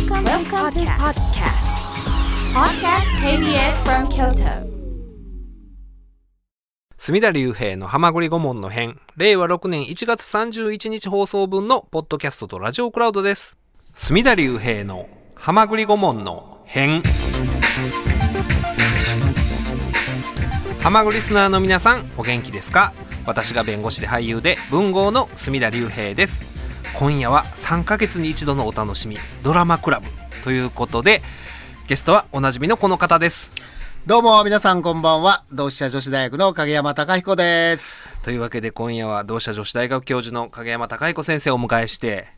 Welcome, Welcome to podcast. Podcast. KBS from Kyoto. 隅田隆平の浜栗顧問の編。令和6年1月31日放送分のポッドキャストとラジオクラウドです。隅田隆平の浜栗顧問の編。浜栗リスナーの皆さんお元気ですか？私が弁護士で俳優で文豪の隅田隆平です今夜は3ヶ月に一度のお楽しみドラマクラブということでゲストはおなじみのこの方です。どうも皆さんこんばんは。同志社女子大学の影山貴彦です。というわけで今夜は同志社女子大学教授の影山貴彦先生をお迎えして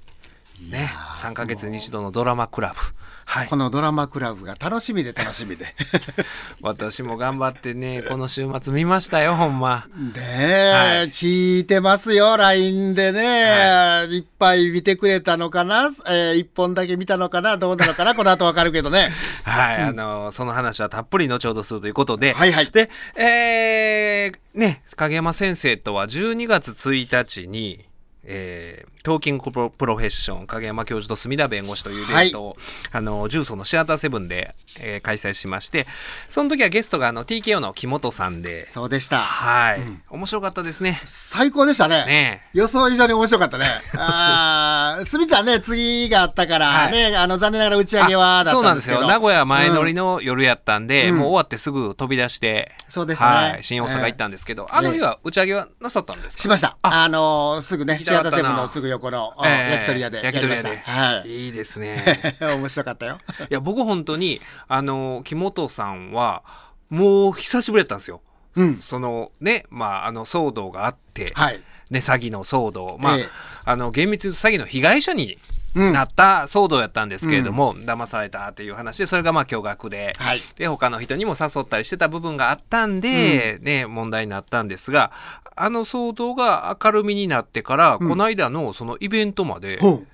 ね。3ヶ月に一度のドラマクラブ。はい。このドラマクラブが楽しみで楽しみで。私も頑張ってねこの週末見ましたよほんま。ねえ、はい。聞いてますよ LINE でね、い、っぱい見てくれたのかな、えー、1本だけ見たのかな？どうなのかな？この後わかるけどね。はい、あのその話はたっぷり後ほどするということで、はいはい。で、えー、ね、影山先生とは12月1日に、えー、トーキングプロフェッション影山教授と隅田弁護士というイベントを、あの重曹のシアターセブンで、えー開催しましてその時はゲストがあの TKO の木本さんでそうでした。はい、面白かったですね。最高でしたね。ね。予想以上に面白かったね。ああ、すみちゃんね、次があったから、ね、あの、残念ながら打ち上げはだそうなんでったんですけど。すよ。名古屋前乗りうんの夜やったんで、うん。もう終わってすぐ飛び出して、そうでしたね。はい、新大阪行ったんですけど、あの日は打ち上げはなさったんですか？しました。あ。のーすぐね、シアターセブンのすぐ横の、焼き鳥屋で。焼き鳥屋で、はい。いいですね 面白かったよ。いや僕本当にあの木本さんはもう久しぶりやったんですようん。そのねまああの騒動があって、はい。ね詐欺の騒動まあ、ええあの厳密に詐欺の被害者にうんなった騒動やったんですけれども、騙されたっていう話でそれがまあ驚愕で、はい。で他の人にも誘ったりしてた部分があったんで、ね問題になったんですがあの騒動が明るみになってから、この間のそのイベントまで、ほう。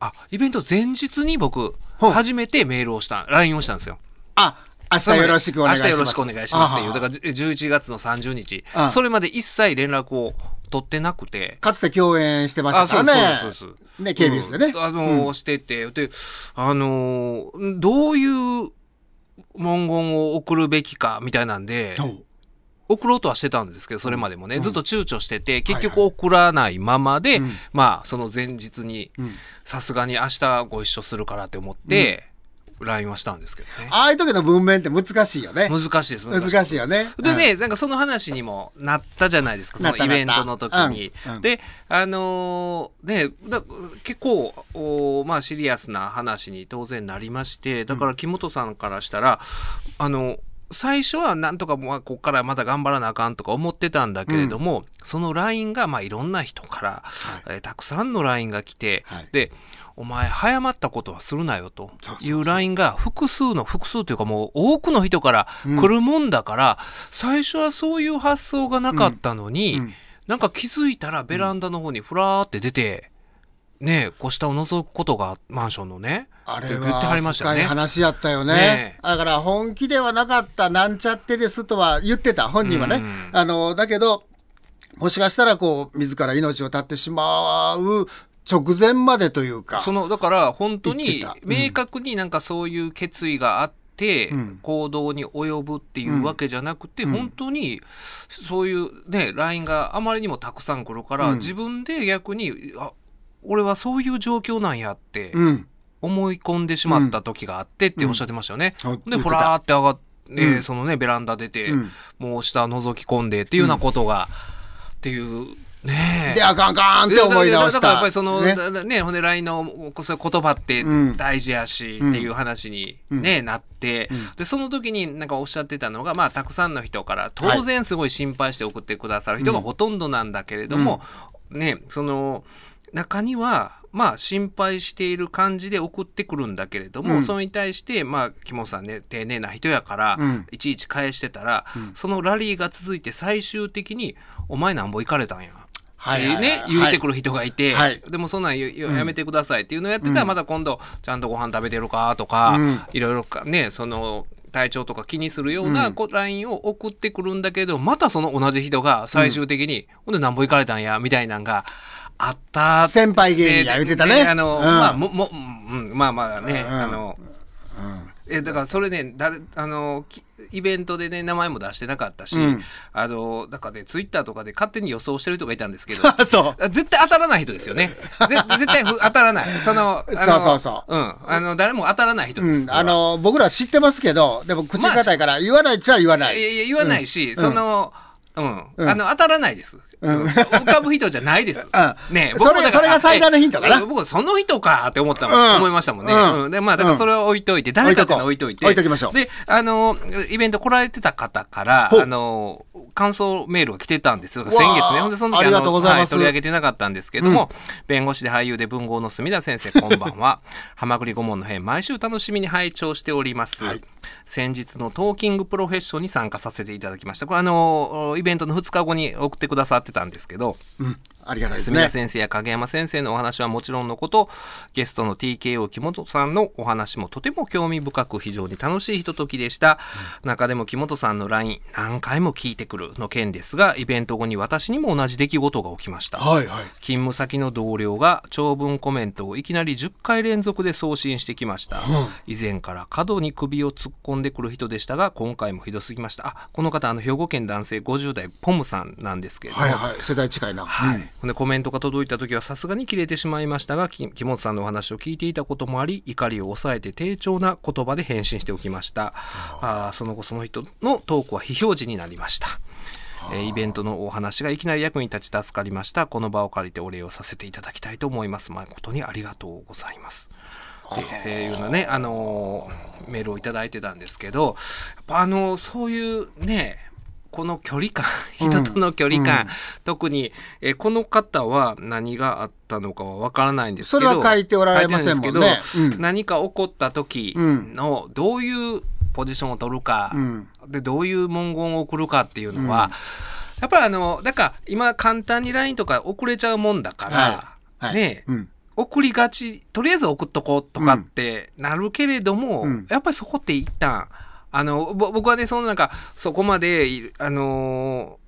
あイベント前日に僕初めてメールをした LINE をしたんですよ。あ、明日よろしくお願いします。明日よろしくお願いしますっていうあだから11月の30日あ。それまで一切連絡を取ってなくて。かつて共演してましたからね。あそうそうそうね、KBS でね。うん。あのーしてて。であのーどういう文言を送るべきかみたいなんで送ろうとはしてたんですけどそれまでもね、うん。ずっと躊躇してて結はい局送らないままで、うんまあその前日にうん。さすがに明日ご一緒するからって思って、LINE はしたんですけどね。ああいう時の文面って難しいよね。難しいです難しいよね。でね、なんかその話にもなったじゃないですか、そのイベントの時に。うんうん。で、あのーね、だ結構、おまあシリアスな話に当然なりまして、だから木本さんからしたら、あの、最初はなんとかまあここからまた頑張らなあかんとか思ってたんだけれども、その LINE がまあいろんな人から、えーたくさんの LINE が来て、はい。でお前早まったことはするなよと。そうそうそう。いう LINE が複数の複数というかもう多くの人から来るもんだから、最初はそういう発想がなかったのに、なんか気づいたらベランダの方にふらーって出て、ねえ、こう下を覗くことがマンションのね、あれって言ってはりまはしたよね。深い話やったよね。ねえ。だから本気ではなかったなんちゃってですとは言ってた本人はね、うん。あのだけどもしかしたらこう自ら命を絶ってしまう直前までというか。そのだから本当に明確になんかそういう決意があって、うん。行動に及ぶっていうわけじゃなくて、うん。本当にそういうね LINE があまりにもたくさん来るから、うん。自分で逆にあ俺はそういう状況なんやってうん。思い込んでしまった時があってっておっしゃってましたよね。うんでふらーって上がって、うん。そのねベランダ出て、うん。もう下覗き込んでっていうようなことが、っていうねであかんあかんって思い直した。だからやっぱりそのね。ねねほんで LINE のそういう言葉ってうん。大事やしっていう話にね、なって、でその時になんかおっしゃってたのがまあたくさんの人から当然すごい心配して送ってくださる人がほとんどなんだけれども、ねその中にはまあ心配している感じで送ってくるんだけれども、うん。それに対してまあ木本さんね丁寧な人やから、うん。いちいち返してたら、そのラリーが続いて最終的に「お前なんぼ行かれたんや」ね、言ってくる人がいて、はい。でもそんなんややめてくださいっていうのをやってたら、また今度ちゃんとご飯食べてるかとか、うん。いろいろかねその体調とか気にするようなこ LINE を送ってくるんだけどまたその同じ人が最終的に「ほんでなんぼ行かれたんや」みたいなんがあった先輩芸人や言うてたね。であの、うん。まあもも、うん、まあまあね、うん。あの、えだからそれね誰あのきイベントでね名前も出してなかったし、うんあのだからねツイッターとかで勝手に予想してる人がいたんですけど そう。絶対当たらない人ですよね。ぜ絶対ふ当たらない。その、あのそうそうそううん。あの、誰も当たらない人です。うん、あの僕ら知ってますけどでも口堅いから言わないっちゃ言わない、いやいや言わないし、うんその、うん、うんあの、当たらないです。うん浮かぶ人じゃないです。うんねそれそれが最大のヒントかなええ僕その人かって思った思いましたもんね。で、まあ、だからそれを置いといて、誰かって置いといて。置いときましょうで、あの、イベント来られてた方から、あの、感想メールが来てたんですよ。先月ね。ほんで、その時ありがとうございますは取り上げてなかったんですけども、弁護士で俳優で文豪の墨田先生、こんばんは。はまぐり顧問の編、毎週楽しみに拝聴しております。はい先日のトーキングプロフェッションに参加させていただきました。これあの、イベントの2日後に送ってくださってたんですけど、うん、ありがたいですね。先生や影山先生のお話はもちろんのこと、ゲストの TKO 木本さんのお話もとても興味深く非常に楽しいひとときでした。中でも木本さんの LINE 何回も聞いてくるの件ですが、イベント後に私にも同じ出来事が起きました。はいはい。勤務先の同僚が長文コメントをいきなり10回連続で送信してきました、以前から過度に首を突っ込んでくる人でしたが今回もひどすぎました。あこの方あの兵庫県男性50代ポムさんなんですけれども、はいはい。世代近いな、はい、ほんでコメントが届いた時はさすがに切れてしまいましたがき木本さんのお話を聞いていたこともあり怒りを抑えて丁重な言葉で返信しておきました。あー。その後その人のトークは非表示になりました。えーイベントのお話がいきなり役に立ち助かりました。この場を借りてお礼をさせていただきたいと思います。誠にありがとうございます。えーいうようなね、あのーメールをいただいてたんですけど、やっぱあのーそういうね、この距離感、人との距離感、うん。特に、えーこの方は何があったのかはわからないんですそけど、れは書いておられませんもんね。うん。何か起こった時のどういうポジションを取るか、うん。でどういう文言を送るかっていうのは、やっぱりあの、だから今簡単に LINE とか送れちゃうもんだから、はい。はい。ね、うん。送りがちとりあえず送っとこうとかってなるけれども、うん。やっぱりそこって一旦あのぼ僕はねそのなんかそこまでいあのー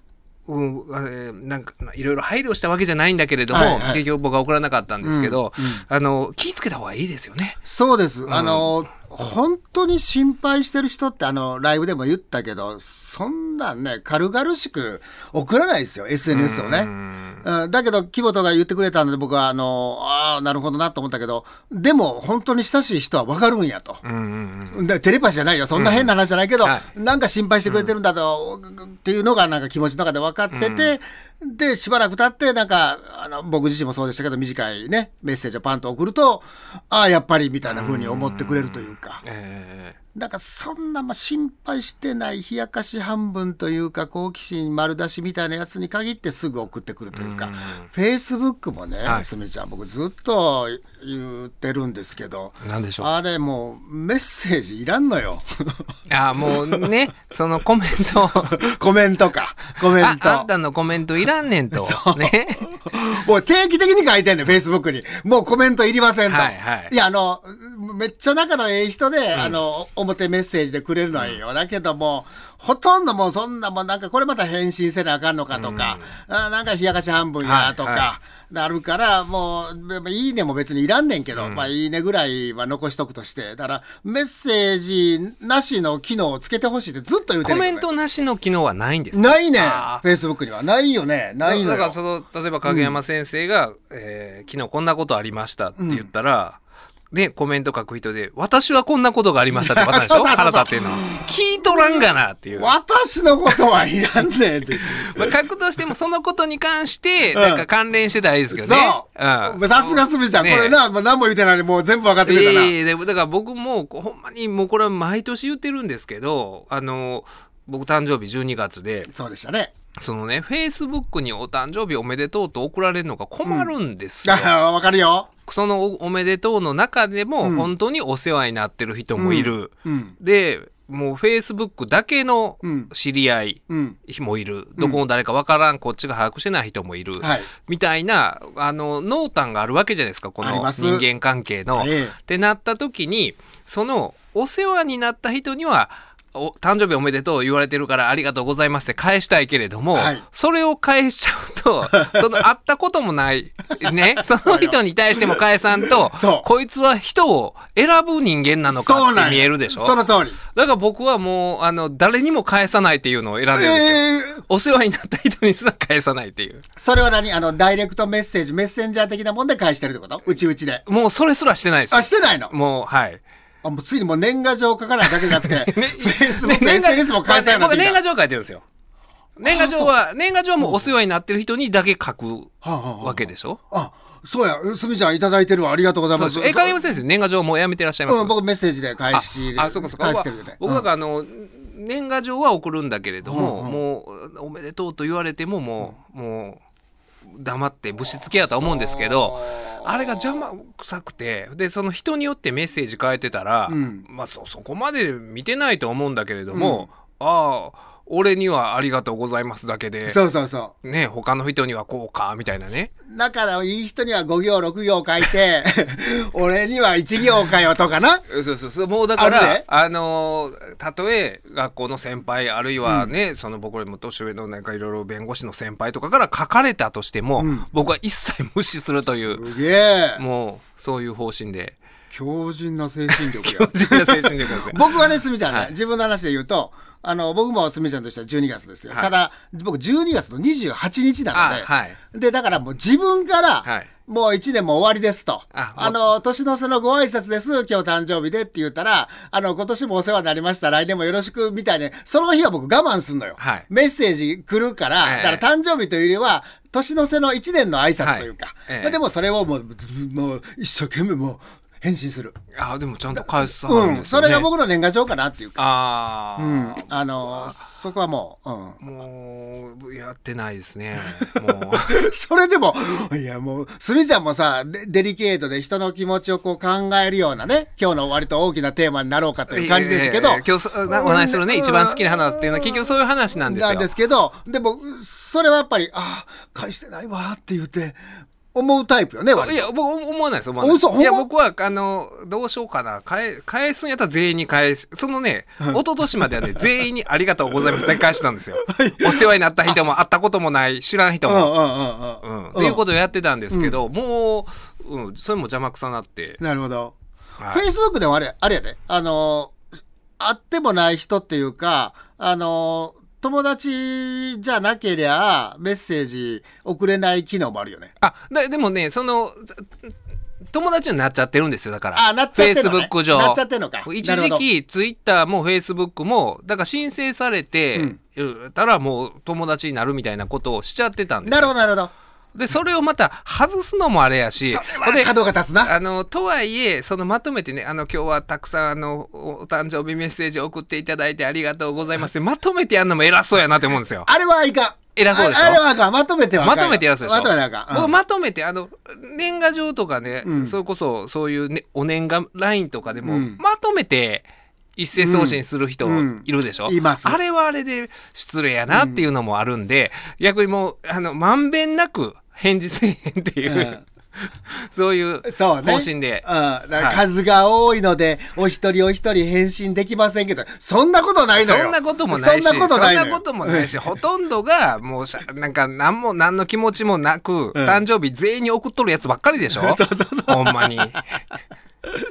うんあれなんかいろいろ配慮したわけじゃないんだけれども、はいはい。結局僕は送らなかったんですけど、うんうん。あの気ぃつけた方がいいですよね。そうです、ん。あの本当に心配してる人ってあのライブでも言ったけどそんなんね軽々しく送らないですよ SNS をね。うん。うんだけど木本が言ってくれたので僕はあのああなるほどなと思ったけどでも本当に親しい人は分かるんやと。うんうんうん。でテレパシーじゃないよ。そんな変な話じゃないけど、うんはなんか心配してくれてるんだと、っていうのがなんか気持ちの中で分かってて、でしばらく経ってなんかあの僕自身もそうでしたけど短いねメッセージをパンと送るとああやっぱりみたいな風に思ってくれるというか。えなんかそんなまあ心配してない冷やかし半分というか好奇心丸出しみたいなやつに限ってすぐ送ってくるというか、フェイスブックもね、はい。すみちゃん僕ずっと言ってるんですけどー、なんでしょう。あれもうメッセージいらんのよ。あもうねそのコメント。コメントか。コメント。ああんたのコメントいらんねんと。ね。もう定期的に書いてんねんフェイスブックに。もうコメントいりませんと、はいはい。やあのめっちゃ仲のええ人で、あの表メッセージでくれるのはいいよ、だけどもほとんどもうそんなもんなんかこれまた返信せなあかんのかとか、あなんか冷やかし半分やとか、はいはなるからもういいねも別にいらんねんけど、まあいいねぐらいは残しとくとして。だからメッセージなしの機能をつけてほしいってずっと言うてコるメントなしの機能はないんですか？ないね。んフェイスブックにはないよね。ないのよ。だからその例えば影山先生が、えー昨日こんなことありましたって言ったら、ね、コメント書く人で、私はこんなことがありましたってパターンでしょ？腹立ってんの。聞いとらんがなっていう。ま私のことはいらんねんって。あ、書くとしてもそのことに関して、うんなんか関連してたらいいですけどね。そう。んさすがすみちゃん、ねこれな、もう何も言うてないのにもう全部分かってくれたな。いやいやでもだから僕もほんまにもうこれは毎年言ってるんですけどあの僕誕生日12月でそうでしたね。そのねフェイスブックにお誕生日おめでとうと送られるのが困るんですよ。あ分かるよ。そのおおめでとうの中でもうん本当にお世話になってる人もいる。うん。でもうフェイスブックだけのうん知り合いうん。もいる。どこの誰かわからんこっちが把握してない人もいる。はい。みたいなあの濃淡があるわけじゃないですかこのあります人間関係の。ええってなった時にそのお世話になった人にはお誕生日おめでとう言われてるからありがとうございますって返したいけれども、はいそれを返しちゃうと、その会ったこともない、ね、その人に対しても返さんとこいつは人を選ぶ人間なのかって見えるでしょ？その通り。だから僕はもう、あの、誰にも返さないっていうのを選んでるんですよ。えーお世話になった人にすら返さないっていう。それは何？あの、ダイレクトメッセージ、メッセンジャー的なもんで返してるってこと？うちうちで。もうそれすらしてないです。あ、してないの？もう、はい。あ、もうついにもう年賀状書かないだけじゃなくて、フ ねェイスブック、SNS も返さない僕年賀状。状書いてるんですよ。年賀状は、年賀状はもうお世話になってる人にだけ書くわけでしょ？あ、そうや、すみちゃんいただいてるわ。ありがとうございます。え、影山先生、年賀状もうやめてらっしゃいます？うん、僕メッセージで返し、あ、あそうかそうか。僕は返してるよね。僕だからあの、年賀状は送るんだけれども、うんうんもう、おめでとうと言われても、もう、もう、黙ってぶしつけやとは思うんですけど、あれが邪魔くさくて、で、その人によってメッセージ変えてたら、うん。まあそ、そこまで見てないと思うんだけれども、ああ、俺にはありがとうございますだけで、そうそうそね、他の人にはこうか、みたいなね。う。だから、いい人には5行、6行書いて、俺には1行かよとかな。そうそうそうもうだからあのーたとえ学校の先輩あるいはね、その僕よりも年上のなんかいろいろ弁護士の先輩とかから書かれたとしても、うん僕は一切無視するというすげえ。もうそういう方針で強靭な精神力や。自分の精神力ですよ僕はね、すみちゃんね、はい自分の話で言うと、あの、僕もすみちゃんとしては12月ですよ。はい。ただ、僕12月の28日なので、あはい。で、だからもう自分から、はい。もう1年も終わりですと。ああの、年の瀬のご挨拶です、今日誕生日でって言ったら、あの、今年もお世話になりました、来年もよろしく、みたいに、その日は僕我慢すんのよ。はい。メッセージ来るから、ええ。だから誕生日というよりは、年の瀬の1年の挨拶というか、はい。でもそれをもう、もう一生懸命もう返信する。あでもちゃんと返すうん、それが僕の年賀状かなっていうか。ああ、うん、あのそこはもう、うん、もうやってないですね。もう。それでもいやもうすみちゃんもさデデリケートで人の気持ちをこう考えるようなね今日の割と大きなテーマになろうかという感じですけど。いやいやいや今日お話しするね、一番好きな話っていうのは結局そういう話なんですよ。なんですけどでもそれはやっぱりああ返してないわって言って思うタイプよね割といや、僕思わないです、思わないいや、僕は、あの、どうしようかな。返、返すんやったら全員に返す。そのね、一昨年まではね、全員にありがとうございますって返してたんですよ。お世話になった人も、会ったこともない、知らん人も。うん。っていうことをやってたんですけど、もう、うん、それも邪魔くさなって。なるほどはいフェイスブックでもあれあれやであの会ってもない人っていうかあの友達じゃなけりゃメッセージ送れない機能もあるよね。あ、だでもね、その、友達になっちゃってるんですよ、だから。あなっちゃってんのね。Facebook 上。なっちゃってんのか。一時期、ツイッターも Facebook も、だから申請されて、うん。たらもう友達になるみたいなことをしちゃってたんですよ。なるほどなるほどで、それをまた外すのもあれやし、それは角が立つな。あの、とはいえ、そのまとめてね、あの、今日はたくさん、あの、おお誕生日メッセージ送っていただいてありがとうございますまとめてやるのも偉そうやなって思うんですよ。あれはいかん。偉そうでしょ？ああれはあかん。まとめてはまとめてやらそうでしょ？まとめてはあかん、うん。僕まとめて、あの、年賀状とかね、うん。それこそ、そういう、ね、お年賀ラインとかでも、うん。まとめて、一斉送信する人うん。いるでしょ、います。あれはあれで失礼やなっていうのもあるんで、逆にもう、あの、まんべんなく返事せえへんっていう、うん。そういう方針で。うん、数が多いので、お一人お一人返信できませんけど、そんなことないのよ。そんなこともないし、そんなことないもないし、ほとんどが、もうしゃ、なんか、なんも、なんの気持ちもなく、うん。誕生日全員に送っとるやつばっかりでしょ？そうそうそう。ほんまに。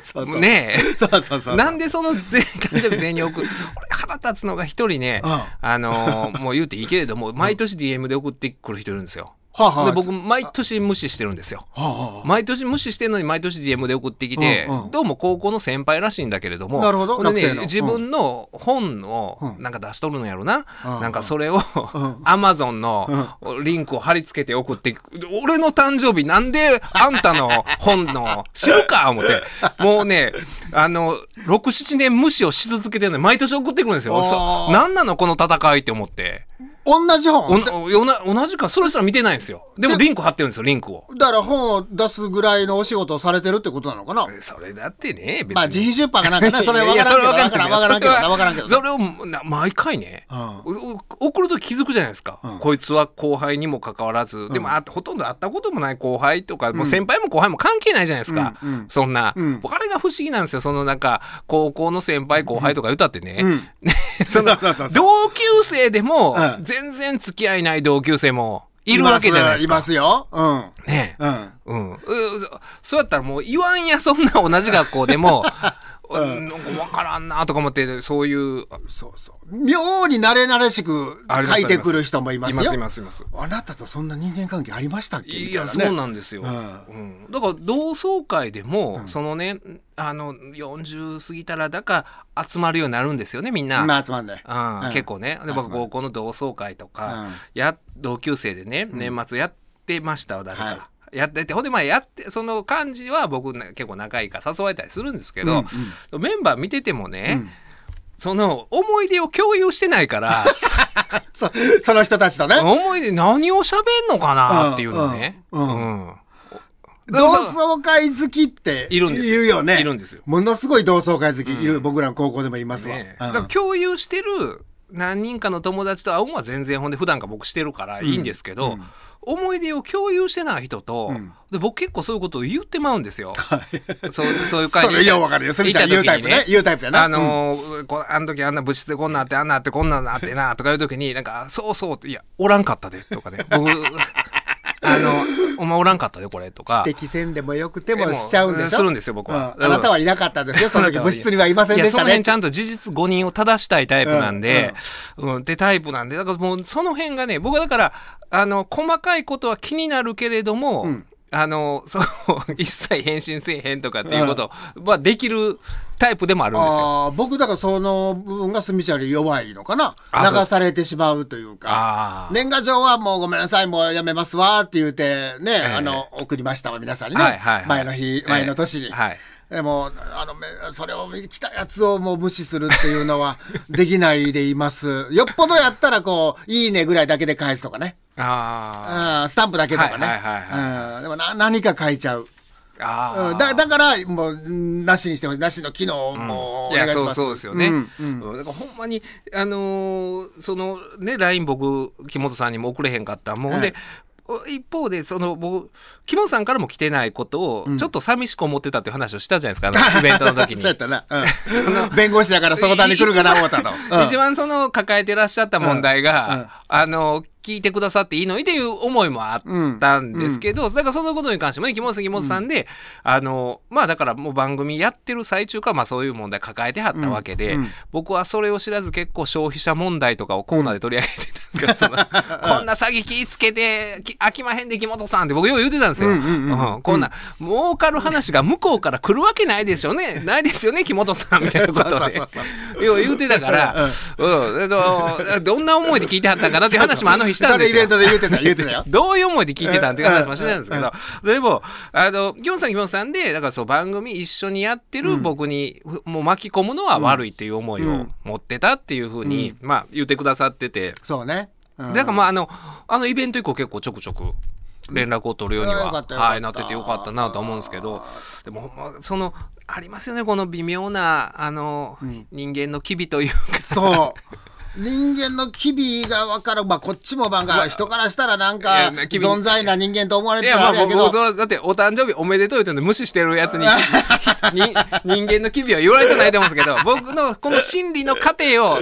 そうそう。ねえ。そうそうそう。なんでその全誕生日全員に送る？俺腹立つのが一人ね、うん。あのーもう言うていいけれども、毎年 DM で送ってくる人いるんですよ。はあはあ。で僕、毎年無視してるんですよ。はあはあ毎年無視してんのに毎年 DM で送ってきて、うんうん。どうも高校の先輩らしいんだけれども、なるほどね、自分の本をうん。なんか出しとるのやろな。うんなんかそれを、ん。アマゾンのリンクを貼り付けて送って、俺の誕生日なんで あんたの本の知るか？思って、もうね、あの、6、7年無視をし続けてるのに毎年送ってくるんですよ。なんなのこの戦いって思って。同じ本？およな同じかそれすら見てないんですよ。でもリンク貼ってるんですよリンクを。だから本を出すぐらいのお仕事をされてるってことなのかな？えそれだってね別に。まあ自費出版かなんかね それ分からんけど分からんけどな分からんけどそれをな毎回ね、送ると気づくじゃないですか、うん。こいつは後輩にもかかわらず、でもあほとんど会ったこともない後輩とか、もう先輩も後輩も関係ないじゃないですか、そんな、あれが不思議なんですよ。そのなんか高校の先輩後輩とか言ったってね、うん。その同級生でも、うん全然付き合いない同級生もいるわけじゃないですか。いますよ。うん。ねうん。うん、うそうやったらもう言わんやそんな同じ学校でも、うん。なんか分からんなとか思ってそういう。そうそう。妙に慣れ慣れしく書いてくる人もいますよ。いますいますいます。あなたとそんな人間関係ありましたっけ？みいいなね。そうなんですよ、ううん。だから同窓会でも、うん。そのねあの40過ぎたらだか集まるようになるんですよねみんな、まあ集まんねうん。うん。結構ね。で僕高校の同窓会とか、うん。や同級生でね年末やってましたわ誰か、はい。やっててほんでまあやってその感じは僕ね結構仲いいから誘われたりするんですけど、メンバー見ててもね、うん。その思い出を共有してないから そその人たちとね。思い出何を喋んのかなっていうのね、うん。うん。うん同窓会好きっているんですいるよね。いるんですよ。ものすごい同窓会好きいる僕らの高校でもいますわ。ねうん。だから共有してる何人かの友達と会うんは全然ほんで普段から僕してるからいいんですけど、うん。思い出を共有してない人と、うん。で僕結構そういうことを言ってまうんですよ。そうそういう会それようわかるよ。それじゃ言うタイプね。言うタイプやな。あのーこあの時あんな物質でこんなんあってあんなんあってこんなんあってなとかいう時になんか「そうそう」って「いやおらんかったで」とかね。僕あの「お前おらんかったでこれ」とか。指摘せんでもよくてでももしちゃうんでしょ？するんですよ僕は。うん。あなたはいなかったですよ。その時部室にはいませんでしたね。辺ちゃんと事実誤認を正したいタイプなんで、うんってタイプなんで。だからもうその辺がね僕はだからあの細かいことは気になるけれども、うんあのそう 一切返信せえへんとかっていうことはできるタイプでもあるんですよ。僕だからその部分が住ちゃんより弱いのかな。流されてしまうというか。年賀状はもうごめんなさいもうやめますわって言うてね、えあの送りましたわ皆さんにね、はいはいはい。前の日前の年に、ええ。はいでもあのめそれを来たやつをもう無視するっていうのはできない。でいますよっぽどやったらこう「いいね」ぐらいだけで返すとかねあうんスタンプだけとかね、はいはいはいうんでもな何か書いちゃう、ーあー。うんだだからもううんなしにしてほしい。なしの機能もおいやそう願いします、そうですよね、うんうん。うん。だからほんまにあのーそのね LINE 僕木本さんにも送れへんかった。もう、ほんで一方でその僕木本さんからも来てないことをちょっと寂しく思ってたっていう話をしたじゃないですか、あの イベントの時に。そうやったな、うん。弁護士だから相談に来るかな思ったの、う ん一番その抱えてらっしゃった問題が、うん。うん。あの聞いてくださっていいのにっていう思いもあったんですけど、だからそのことに関してもね木本さん木本さんで、あのまあだからもう番組やってる最中からまあそういう問題抱えてはったわけで、うん。うん。僕はそれを知らず結構消費者問題とかをコーナーで取り上げてたんですけど、そ のこんな詐欺気ぃつけてき飽きまへんで木本さんって僕よう言うてたんですよ。うんうんうんうん。こんな儲かる話が向こうから来るわけないでしょうね。ないですよね木本さんみたいなことで。そうそうそうよう言うてたから、うんえっと、どんな思いで聞いてはったんかなっていう話もあの日したんですよ。イベン。トで言うてた言うてたよ。どういう思いで聞いてたんっていう話もしてたんですけど、でも、あの、ギョンさん、ギョンさんで、だからそう番組一緒にやってる僕に、ふもう巻き込むのは悪いっていう思いを持ってたっていうふうに、まあ言ってくださってて、そうね、うんだからまああの、あのイベント以降結構ちょくちょく連絡を取るようにははい、なっててよかったなと思うんですけど、でもその、ありますよね、この微妙な、あの、人間の機微というか、そう。人間の機微が分かる。まあ、こっちもなんか、人からしたらなんいか、存在な人間と思われてたらあれやけど。だって、お誕生日おめでとう言って無視してるやつに、に人間の機微は言われてないと思うんですけど、僕のこの心理の過程を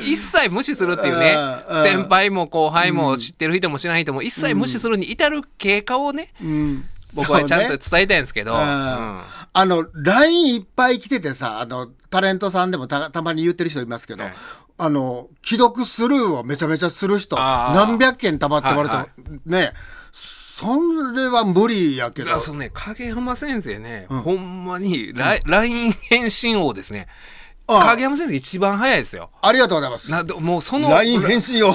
い一切無視するっていうね。先輩も後輩も知ってる人も知らない人も一切無視するに至る経過をね、うん。僕はちゃんと伝えたいんですけど、うん。うん。あの、LINE いっぱい来ててさ、あの、タレントさんでもたたまに言ってる人いますけど、はいあの、既読スルーをめちゃめちゃする人、何百件溜まってもらうと、はいね、それは無理やけどそのね、影山先生ね、ほんまにライ LINE 返信王ですね。影山先生一番早いですよ。ありがとうございます。などもうその LINE 返信を。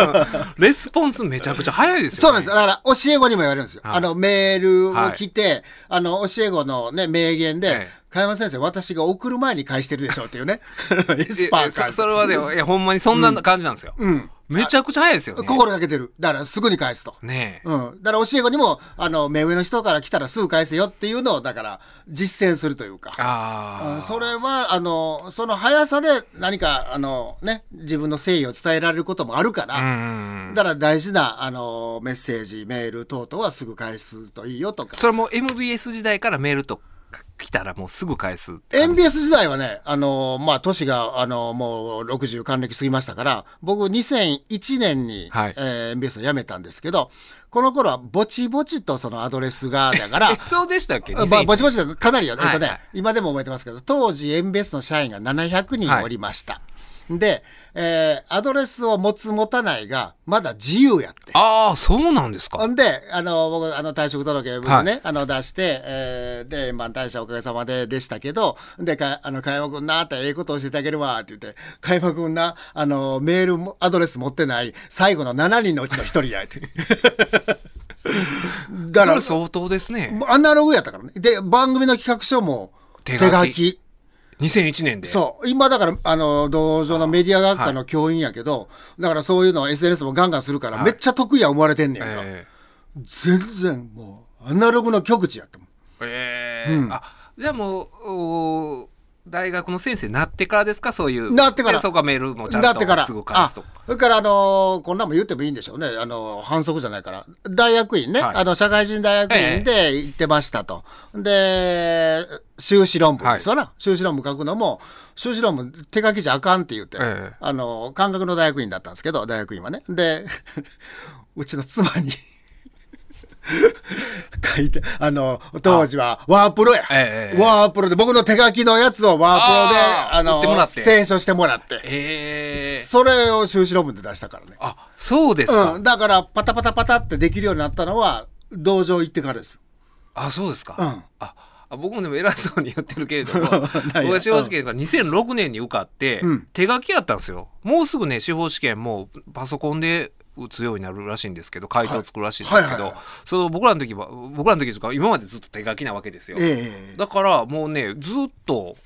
レスポンスめちゃくちゃ早いですよ、ね。そうなんです。だから、教え子にも言われるんですよ。はいあの、メールを来て、あの、教え子のね、名言で、ええ加山先生、私が送る前に返してるでしょっていうね。エスパーかえそそれはね、いや、ほんまにそんな感じなんですよ。うん。めちゃくちゃ早いですよね。心がけてる。だからすぐに返すと。ねえ。うん。だから教え子にも、あの、目上の人から来たらすぐ返せよっていうのを、だから、実践するというか。ああ。うんそれは、あの、その速さで何か、あの、ね、自分の誠意を伝えられることもあるかうら、ん。だから大事な、あの、メッセージ、メール等々はすぐ返すといいよとか。それも MBS 時代からメールとか来たらもうすぐ返す。MBS 時代はね、あの、まあ、年が、あの、もう60還暦過ぎましたから、僕2001年に、はいえー MBS を辞めたんですけど、この頃はぼちぼちとそのアドレスが、だからえ、そうでしたっけ？あばぼちぼち。かなりよ、えっとね、はいはい今でも覚えてますけど、当時 MBS の社員が700人おりました。で、えーアドレスを持つ持たないが、まだ自由やって。ああ、そうなんですか。ほんで、あの、僕、あの、退職届ね、はいあの、出して、えーで、円満退社おかげさまででしたけど、で、か、あの、くんなってええこと教えてあげるわ、って言って、かやまくんな、あの、メールも、アドレス持ってない、最後の7人のうちの1人や、って。だから相当ですね。アナログやったからね。で、番組の企画書も手書き。2001年で。そう。今だから、あの、道場のメディア学科の教員やけど、だからそういうのを SNS もガンガンするから、はいめっちゃ得意や思われてんねんか。え全然もう、アナログの極致やったもん。えええうんあ、じゃあもう、お大学の先生になってからですか？そういう。なってからでそこはメールもちゃんだってから、とすぐ返あすと。それから、あのーこんなんも言ってもいいんでしょうね。あのー反則じゃないから。大学院ね。はいあの、社会人大学院で行ってましたと。で、修士論文ですわな。修士論文書くのも、修士論文手書きじゃあかんって言って、ええあのー感覚の大学院だったんですけど、大学院はね。で、うちの妻に、書いて、あの、当時はワープロや。ええワープロで、僕の手書きのやつをワープロで、あの売ってもらって清書してもらって。ええそれを修士論文で出したからね。あ、そうですか。うん、だからパタパタパタってできるようになったのは道場行ってからですよ。あ、そうですか。うんああ僕もでも偉そうに言ってるけれども 僕は司法試験が2006年に受かって、うん手書きやったんですよもうすぐね司法試験もパソコンで打つようになるらしいんですけど回答作るらしいんですけど、はい。はいはいはい。その僕らの時は僕らの時とか今までずっと手書きなわけですよ、ええだからもうねずっと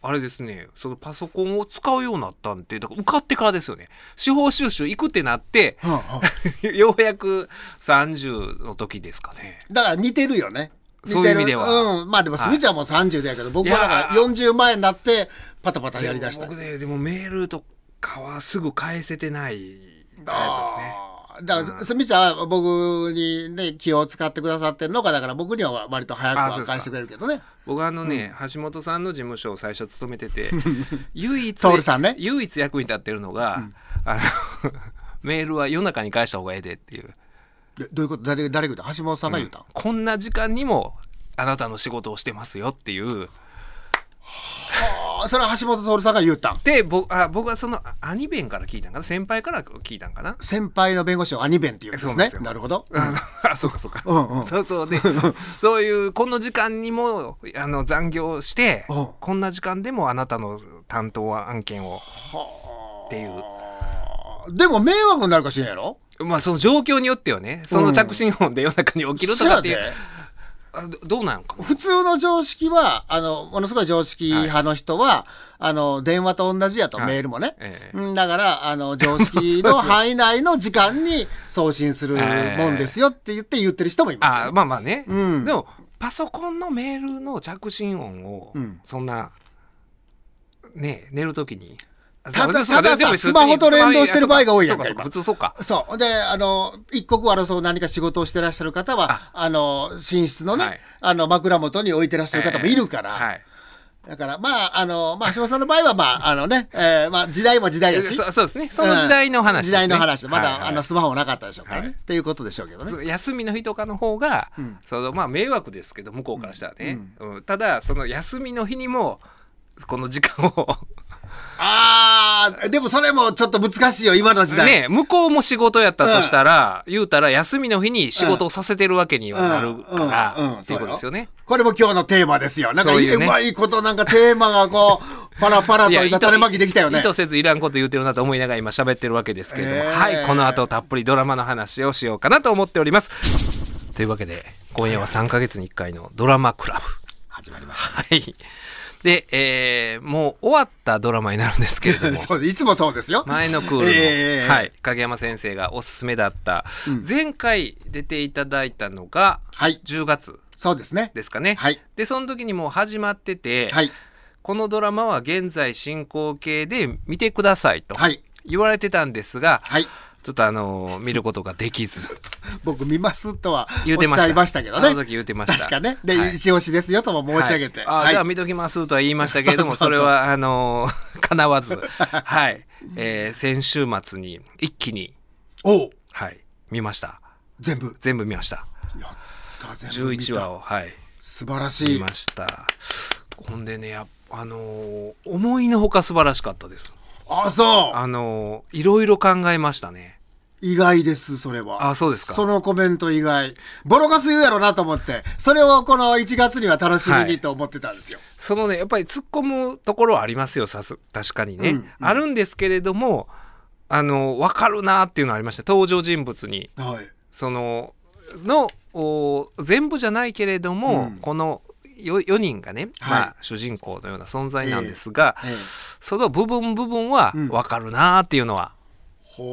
あれですねそのパソコンを使うようになったんでだから受かってからですよね。司法修習行くってなってはあはあようやく30の時ですかね。だから似てるよね。そういう意味では。うん。まあでもスミちゃんも30でやけど、僕はだからいや40前になってパタパタやりだした。僕ねでもメールとかはすぐ返せてないタイプですね。だから、すみちゃんは僕にね、気を使ってくださってるのか、だから僕には割と早く返してくれるけどね。僕あのね、橋本さんの事務所を最初勤めてて 唯一徹さんね。唯一役に立ってるのが、あの メールは夜中に返した方がええでっていう。でどういうこと？誰誰が言うた？橋本さんが言うたん、こんな時間にもあなたの仕事をしてますよっていう。あーそれは橋本徹さんが言うたん。で僕あ僕はそのあ兄弁から聞いたんかな？先輩から聞いたんかな？先輩の弁護士を兄弁って言うんですね。なるほど、あ そうかそうか、うんうん。そうそう。で そういうこの時間にもあの残業してうん。こんな時間でもあなたの担当案件を。っていう。でも迷惑になるかしれんやろ？まあその状況によってはね。その着信音で夜中に起きるとかっていう。そやで。あどどうなんかな？普通の常識はあのものすごい常識派の人は、あの電話と同じやと、はい。メールもね、ええ。うんだからあの常識の 範囲内の時間に送信するもんですよって言って言ってる人もいますよ、あまあまあね、うん。でもパソコンのメールの着信音をうん。そんなね寝るときにただたださスマホと連動してる場合が多いやんか。そう普通そうか。そう。で、あの、一刻を争う何か仕事をしてらっしゃる方は、あ。の、寝室のね、はい。あの、枕元に置いてらっしゃる方もいるから、はい。だから、まあ、あの、まあ、橋本さんの場合は、まあ、あのね、えーまあ、時代も時代やし。そそうですね。その時代の話です、ね。時代の話。まだ、はいはい。あの、スマホなかったでしょうからね。はい。っていうことでしょうけどね。休みの日とかの方が、うん。そのまあ迷惑ですけど向こうからしたらね、うん。ただその休みの日にもこの時間をああ、でもそれもちょっと難しいよ、今の時代。ね向こうも仕事やったとしたら、言うたら休みの日に仕事をさせてるわけにはなるから、ういうことですよね。これも今日のテーマですよ。なんかそういうねうまいこと、なんかテーマがこう、パラパラと今種まきできたよね意。図せずいらんこと言ってるなと思いながら今喋ってるわけですけれども、えーはいこの後たっぷりドラマの話をしようかなと思っております。というわけで今夜は3ヶ月に1回のドラマクラブ。始まりました。はい。で、えーもう終わったドラマになるんですけれども そういつもそうですよ。前のクールの、ええはい、影山先生がおすすめだった、前回出ていただいたのがはい。10月そうですね。ですかね。はい。でその時にもう始まってて、はい。このドラマは現在進行形で見てくださいとはい。言われてたんですが、はい。ちょっとあの見ることができず。僕見ますとは言うてました。おっしゃいましたけどね。あの時言うてました。確かね。で、はい。一押しですよとも申し上げて。はい。あじゃあ見ときますとは言いましたけれども それはあの 叶わず。はい、えー先週末に一気に。おう。はい。見ました。全部。全部見ました。やった、全部見た。11話をはい。素晴らしい。見ま。した。ほんでねやあのー思いのほか素晴らしかったです。あ、そう。あのーいろいろ考えましたね意外です、それは。あそうですか。そのコメント意外。ボロカス言うやろなと思って、それをこの1月には楽しみにと思ってたんですよ。そのねやっぱり突っ込むところはありますよさす。確かにね、うんうん。あるんですけれどもあの分かるなっていうのはありました。登場人物に。はい。そののお全部じゃないけれども、うん。この 4, 人がね、はい。まあ、主人公のような存在なんですが、ええその部分部分はうん。分かるなっていうのは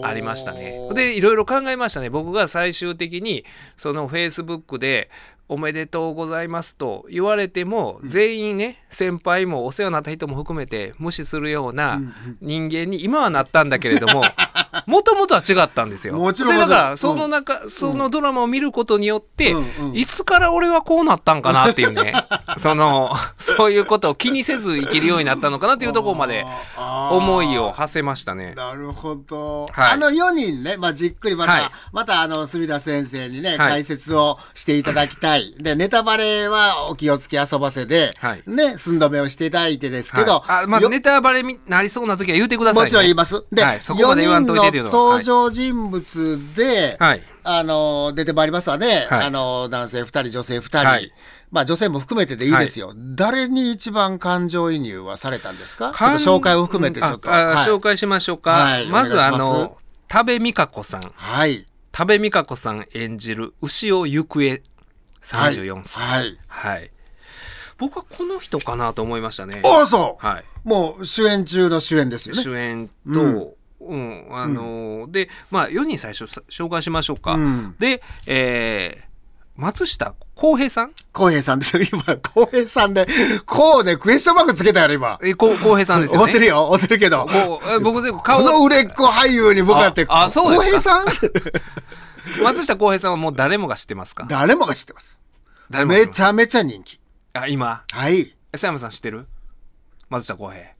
ありましたね。でいろいろ考えましたね。僕が最終的にそのフェイスブックで「おめでとうございます」と言われても、全員ね先輩もお世話になった人も含めて無視するような人間に今はなったんだけれども もともとは違ったんですよ。もちろんでだからうんその中、そのドラマを見ることによって、うん。うん。いつから俺はこうなったんかなっていうね。そのそういうことを気にせず生きるようになったのかなっていうところまで思いを馳せましたね。なるほど、はい。あの4人ね、まあ、じっくりまた、はい。またあの隅田先生にね、はい。解説をしていただきたい。でネタバレはお気をつけ遊ばせで、はい。ね寸止めをしていただいてですけど、はい。あまあ、よ。ネタバレになりそうな時は言うてください、ね。もちろん言います。で、はい。そこまで言わんといてっていう4の登場人物で、はい。あの、出てまいりますわね。はいあの、男性2人、女性2人。はいまあ女性も含めてでいいですよ。誰に一番感情移入はされたんですか？ちょっとかん紹介を含めてちょっと。紹介しましょうか。はいまずあの、多部未華子さん。はい。多部未華子さん演じる牛尾行方34歳。はい。はい。僕はこの人かなと思いましたね。ああ、そう。はい。もう主演中の主演ですよね。主演と、うん、あのーで、まあ、4人最初さ紹介しましょうか。うんで、えー松下洸平さん？浩平さんですよ。今、浩平さんで、こうでクエスチョンマークつけたやろ、今。えー、こう洸平さんですよね。追ってるよ、追ってるけど。こうえ僕でこ顔の売れっ子俳優に向かって、ああそうですか浩平さん？松下洸平さんはもう誰もが知ってますか？誰もが知ってます。誰もめちゃめちゃ人気。あ今？はい。佐山さん知ってる？松下洸平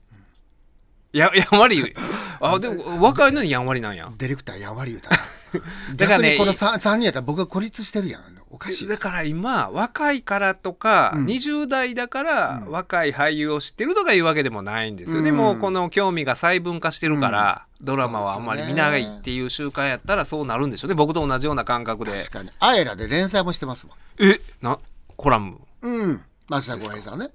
や やんわりあでも若いのにやんわりなんやディレクターやんわり言うたな。だからねこの 3, 三人やったら僕が孤立してるやん。おかしい。だから今若いからとか、うん20代だから若い俳優を知ってるとかいうわけでもないんですよね、うんもうこの興味が細分化してるから、ドラマはあんまり見ないっていう習慣やったらそうなるんでしょうね僕と同じような感覚で確かに。アエラで連載もしてますもん。えなコラムうん。松田浩平さんね。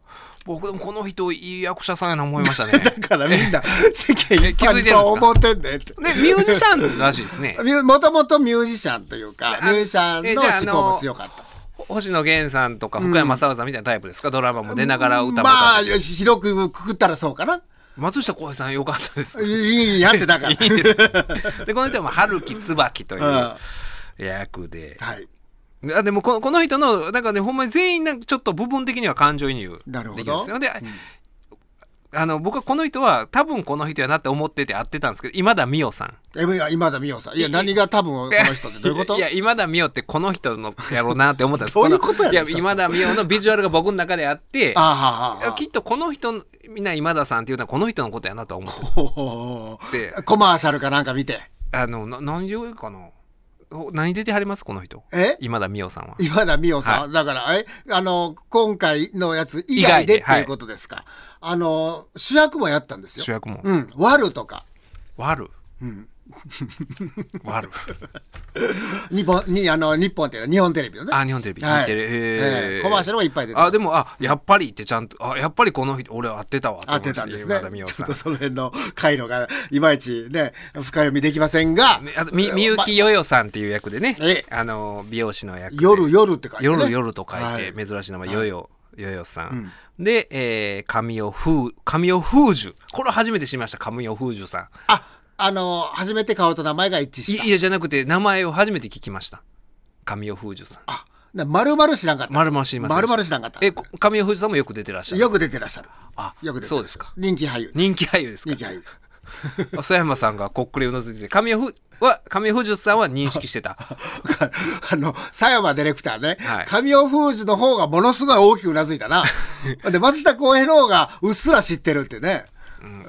僕でもこの人いい役者さんやな思いましたね だからみんな 世間一般にそう思ってんねって。でミュージシャンらしいですねもともとミュージシャンというか、あミュージシャンの思考も強かった。星野源さんとか福山雅治さんみたいなタイプですか、ドラマも出ながら歌も歌まあ、広くくくったらそうかな。松下洸平さんよかったですいいいやってだから。いいですでこの人はまあ春木椿といううん役で、はい。あでもこのこの人のなんかねほんまに全員なんかちょっと部分的には感情移入できるんですよ。で、あの僕はこの人は多分この人やなって思ってて会ってたんですけど今田美桜さん。え、いや今田美桜さん。いや、何が多分この人ってどういうこと？いや今田美桜ってこの人のやろうなって思ったんです。どういうことやねんいや今田美桜のビジュアルが僕の中であって きっとこの人みんな今田さんっていうのはこの人のことやなとは思ってコマーシャルかなんか見て。あのな何でかな。お何出てはりますこの人？え？今田美桜さんは今田美桜さん、はだから、え、あの、今回のやつ以外でっていうことですか？あの、主役もやったんですよ。主役もうん。ワルとか。悪うん。悪日本、に、あの、日本っていうのは日本テレビのね。あ日本テレビ。はい。日テレへえええ。コマーシャルもいっぱい出てあでもあやっぱりってちゃんとあやっぱりこの人俺会ってたわと合っ思いましたてんですね。ちょっとその辺の回路がいまいちね、深読みできませんが、ねあとみみゆきよよさんっていう役でね。ええ。あの美容師の役で。夜夜って書いて、ね。夜夜と書いて、はい。珍しい名前よよヨヨさん。で、えー、神尾風、神尾風樹。これを初めて知りました、神尾風樹さん。あ、あの、初めて顔と名前が一致した。いいや、じゃなくて、名前を初めて聞きました。神尾風樹さん。あ、まるまる知らんかった。まるまる知りませんまるまる知らんかった。え、こ神尾風樹さんもよく出てらっしゃる。よく出てらっしゃる。あ、よく出てそうですか。人気俳優。人気俳優ですか人気俳優。曽山さんがこっくりうなずいてて、神尾ふは、神尾風樹さんは認識してた。あの、佐山ディレクターね、はい神尾風樹の方がものすごい大きくうなずいたな。で、松下洸平の方がうっすら知ってるってね。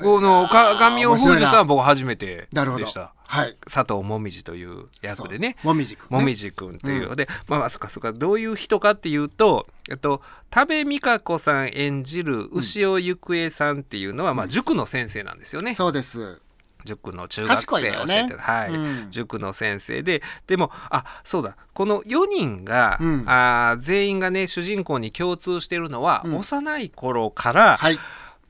この、か神尾風樹さんは僕初めてでした。はい。佐藤もみじという役でね。もみじくんねもみじくんっていう。で、まあ、そっかそっか、どういう人かっていうと、えっと、多部未華子さん演じる牛尾ゆくえさんっていうのは、まあ、塾の先生なんですよね。そうです。塾の中学生を教えてる、ねはい、うん塾の先生ででもあそうだこの4人が、うんあー全員がね主人公に共通してるのは、うん幼い頃から、はい。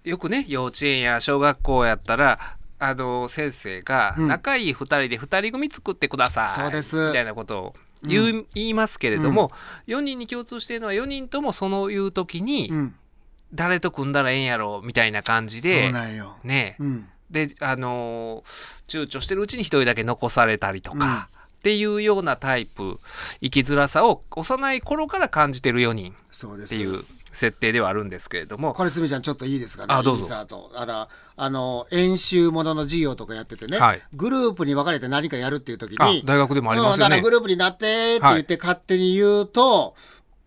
よくね幼稚園や小学校やったらあの先生がうん仲いい2人で2人組作ってください、そうですみたいなことを言う、言いますけれども、4人に共通しているのは4人ともそのいう時に、うん。誰と組んだらええんやろみたいな感じそうでなんよ。ねうん。であのー躊躇してるうちに一人だけ残されたりとか、っていうようなタイプ生きづらさを幼い頃から感じてる4人。っていう設定ではあるんですけれども。これすみちゃんちょっといいですかね？あどうぞ。あらあの演習ものの授業とかやっててね、はい。グループに分かれて何かやるっていう時あに、大学でもありますよね。うんだからグ。ループになってって言って勝手に言うと、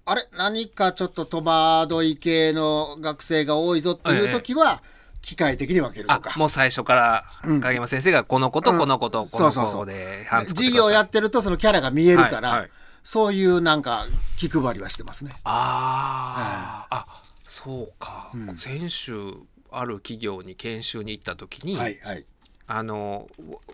あれ？何かちょっと戸惑い系の学生が多いぞっていう時は、機械的に分けるとあか。もう最初からうん。影山先生がこの子とこの子とうんこのそうそうそう。子で班作って授業やってるとそのキャラが見えるから、はいはいそういうなんか気配りはしてますね。あー、あそうか、うん。先週ある企業に研修に行った時に、はいはい。あの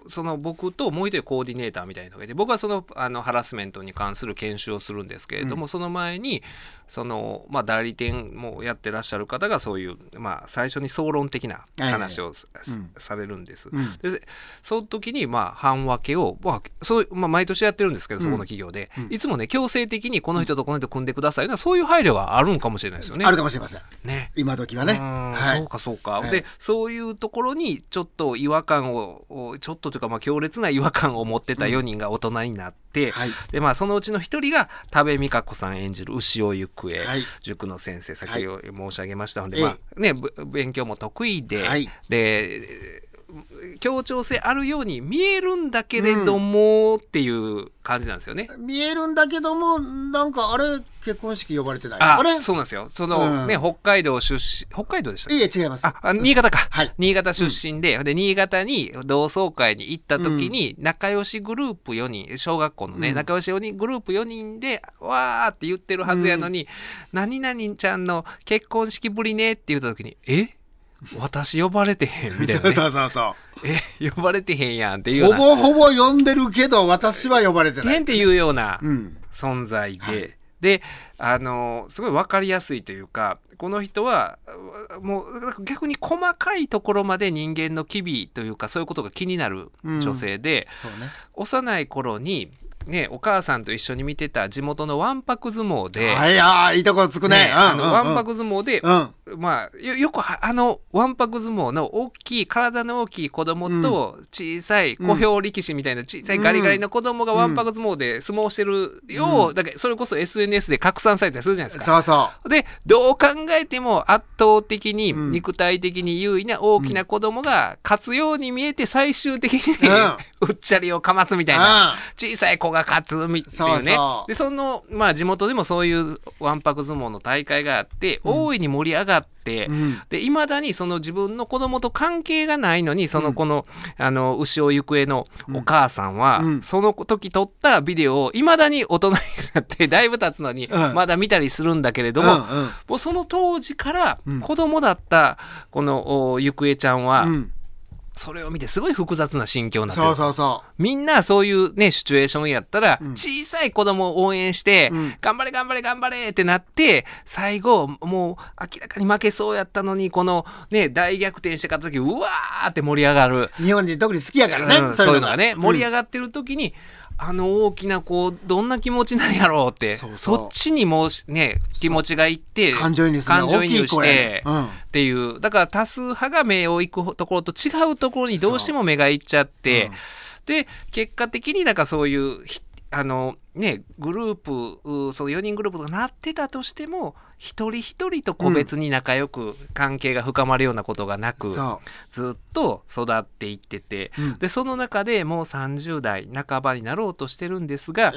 その僕ともう一人コーディネーターみたいなのがいて僕はそのあのハラスメントに関する研修をするんですけれども、うん。その前にその、まあ、代理店もやってらっしゃる方がそういう、まあ、最初に総論的な話をさ,、れるんです。うん。でその時にまあ半分けを、まあそうまあ、毎年やってるんですけどそこの企業で、うん。いつもね強制的にこの人とこの人組んでくださいようなそういう配慮があるんかもしれないですよね。あるかもしれません。ね。今時はね。うん。はい。そう。かそうか、はい。でそういうところにちょっと違和感ををちょっとというかまあ強烈な違和感を持ってた4人が大人になって、はい。でまあそのうちの1人が多部未華子さん演じる牛尾行方、はい。塾の先生先ほど申し上げましたので、ええ。まあねぶ勉強も得意で、はい。で協調性あるように見えるんだけれども、っていう感じなんですよね。見えるんだけども、なんかあれ、結婚式呼ばれてない。ああれ？そうなんですよ。その、うん。ね北海道出身北海道でしたいえ、違います。あ、あ新潟か、はい。新潟出身で、で、新潟に同窓会に行った時に、仲良しグループ4人、小学校のね、うん。仲良し4人、グループ4人で、わーって言ってるはずやのに、何々ちゃんの結婚式ぶりねって言った時に、え？私呼ばれてへんみたいな、ね。そうそうそう。え、呼ばれてへんやんっていう。ほぼほぼ呼んでるけど、私は呼ばれてない。てんっていうようなうん。存在で、はいであのすごい分かりやすいというかこの人はうもう逆に細かいところまで人間の機微というかそういうことが気になる女性で、そうね。幼い頃に、ね、お母さんと一緒に見てた地元のわんぱく相撲で、はい、ああ、いいとこつくね。ねあのわんぱく。く相撲で、うん。まあ、よよくはあのわんぱく相撲の大きい体の大きい子供と小さい小兵力士みたいな小さいガリガリの子供がわんぱく相撲で相撲してるよう、だからそれこそ SNS で拡散されたりするじゃないですか。そうそでどう考えても圧倒的にうん。肉体的に優位な大きな子供が勝つように見えて最終的に、う うっちゃりをかますみたう。いな。小さい子が勝つみっていう。ね。でその、まあ、地元でもそういうわんぱく相撲の大会があって、大いに盛り上がって、うん。うん。でいまだにその自分の子供と関係がないのにそのこの,、あの牛尾行方のお母さんは、うんその時撮ったビデオをいまだに大人になって だいぶ経つのに、うんまだ見たりするんだけれども、うんうんもうその当時からうん子供だったこのお行方ちゃんは、うん。それを見てすごい複雑な心境になってるそうそうそみんなそういうね、シチュエーションやったら、うん小さい子供を応援して、うん頑張れ頑張れ頑張れってなって、最後、もう明らかに負けそうやったのに、このね、大逆転して勝った時、うわーって盛り上がる。う。日本人特に好きやからね。うんそういうのががね、盛り上がってる時に、あの大きな子どんな気持ちなんやろうってそっちにもうね気持ちがいって感情移入して、うん。っていう。だから多数派が目を行くところと違うところにどうしても目がいっちゃって、うん。で結果的になんかそういうひあのねグループうその4人グループとかなってたとしても一人一人と個別に仲良く関係が深まるようなことがなく、そずっと育っていってて、うん。でその中でもう30代半ばになろうとしてるんですが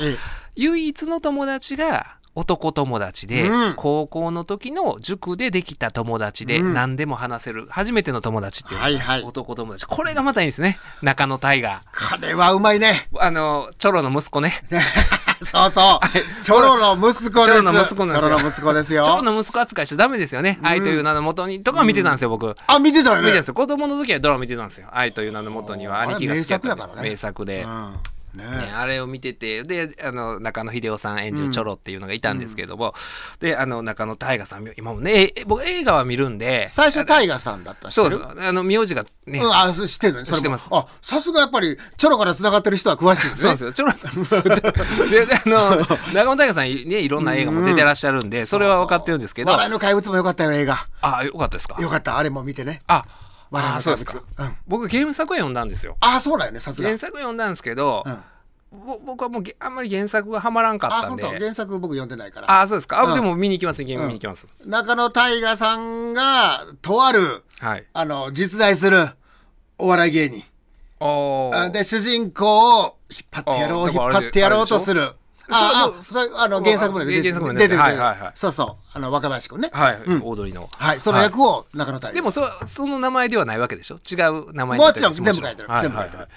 唯一の友達が男友達で、うん。高校の時の塾でできた友達でうん。何でも話せる初めての友達っていう、はいはい。男友達。これがまたいいんですね。中野大河。彼はうまいね。あのチョロの息子ね そうそう。チョロの息子です。チョロの息子ですよ。チョロの息子ですよ。チョロの息子扱いしちゃダメですよね、愛という名のもとにとか見てたんですよ、僕。あ見てたよね。見てたんですよ。子供の時はドラマ見てたんですよ。愛という名のもとには。兄貴が好きだった名作やからね。名作で、うんね。ね、あれを見ててであの中野秀夫さん演じるチョロっていうのがいたんですけれども、であの中野大河さん今もねえ僕映画は見るんで最初タイガさんだったそう知ってる？そうあの名字がね、うん、あ知ってるね知ってます。あさすがやっぱりチョロから繋がってる人は詳しいですね。そうですよ。ちょろで、であの、中野大河さん、ね、いろんな映画も出てらっしゃるんで、それは分かってるんですけど、笑いの怪物もよかったよ映画。あ、よかったですか？よかったあれも見てね。あ、笑いのそうですか。物うん僕、原作は読んだんですよ。あそうだよねさすが原作読んだんですけど、うんぼ僕はもうげあんまり原作がはまらんかっあたんで。本当原作僕読んでないからあ、そうですか。あ、うんでも見に行きます、見に行きます。中野大河さんがとあるはい。あの実在するお笑い芸人で主人公を引っ張ってやろう引っ張ってやろうとするあれあの原作も出てる。原作も出てる出てるはいはいはい。そうそう。あの若林君ね。はい、うん。オードリーの。はいその役を中野でもそ、その名前ではないわけでしょ？違う名前もちろん全部書いてる。はい全部書いてる。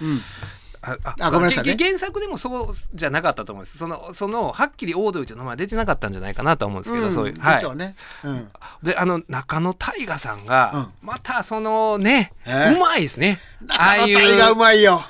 あごめんなさい原作でもそうじゃなかったと思うんです。そのそのはっきりオードリーという名前は出てなかったんじゃないかなと思うんですけど、うんそういう、ではいしょうね。うん。であの中野大河さんが、またそのね、えうまいですね。ああい中野大うまいよ。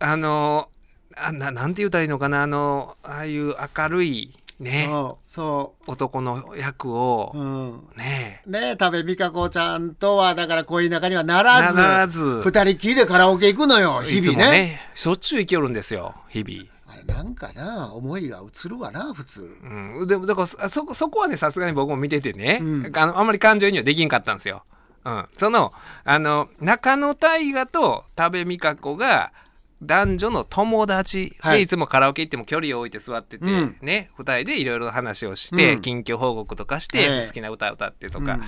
あのあななんて言ったらいいのかな？あのああいう明るいね。そうそ男の役をう、うん。ね。ね多部未華子ちゃんとはだから恋仲にはならず。ならず。二人きりでカラオケ行くのよ日いつも々ね。ねしょっちゅう生きよるんですよ日々。あれなんかな？思いが映るわな普通。うん、でもだからそそこそこはねさすがに僕も見ててね、うん。あのあんまり感情移入はできんかったんですよ。うん、そのあの中野大河と多部未華子が男女の友達で、はい。い、つもカラオケ行っても距離を置いて座ってて、うん。ね2人でいろいろ話をして、うん。近況報告とかして、ええ。好きな歌歌ってとか、うん。っ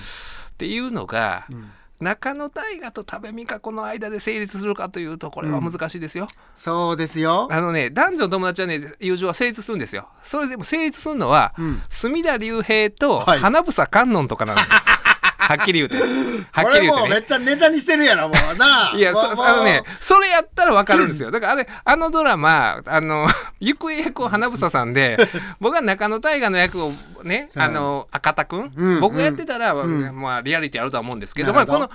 ていうのが、ん。中野大河と多部未華子の間で成立するかというとこれは難しいですよ。そうですよ。あのね、男女の友達はね、友情は成立するんですよ。それでも成立するのは、うん。隅田竜平とはい。花房観音とかなんですよ。は っきり言うて。はこっきり言れもうめっうてね。ちゃネタにしてるやろもう。な いや、そあのね、それやったらわかるんですよ。だからあれ、あのドラマ、あの、行方役を花房さんで、僕は中野大河の役をね、あの、赤田くん、うん僕がやってたら、ん。まあ、リアリティあるとは思うんですけど、まあ、この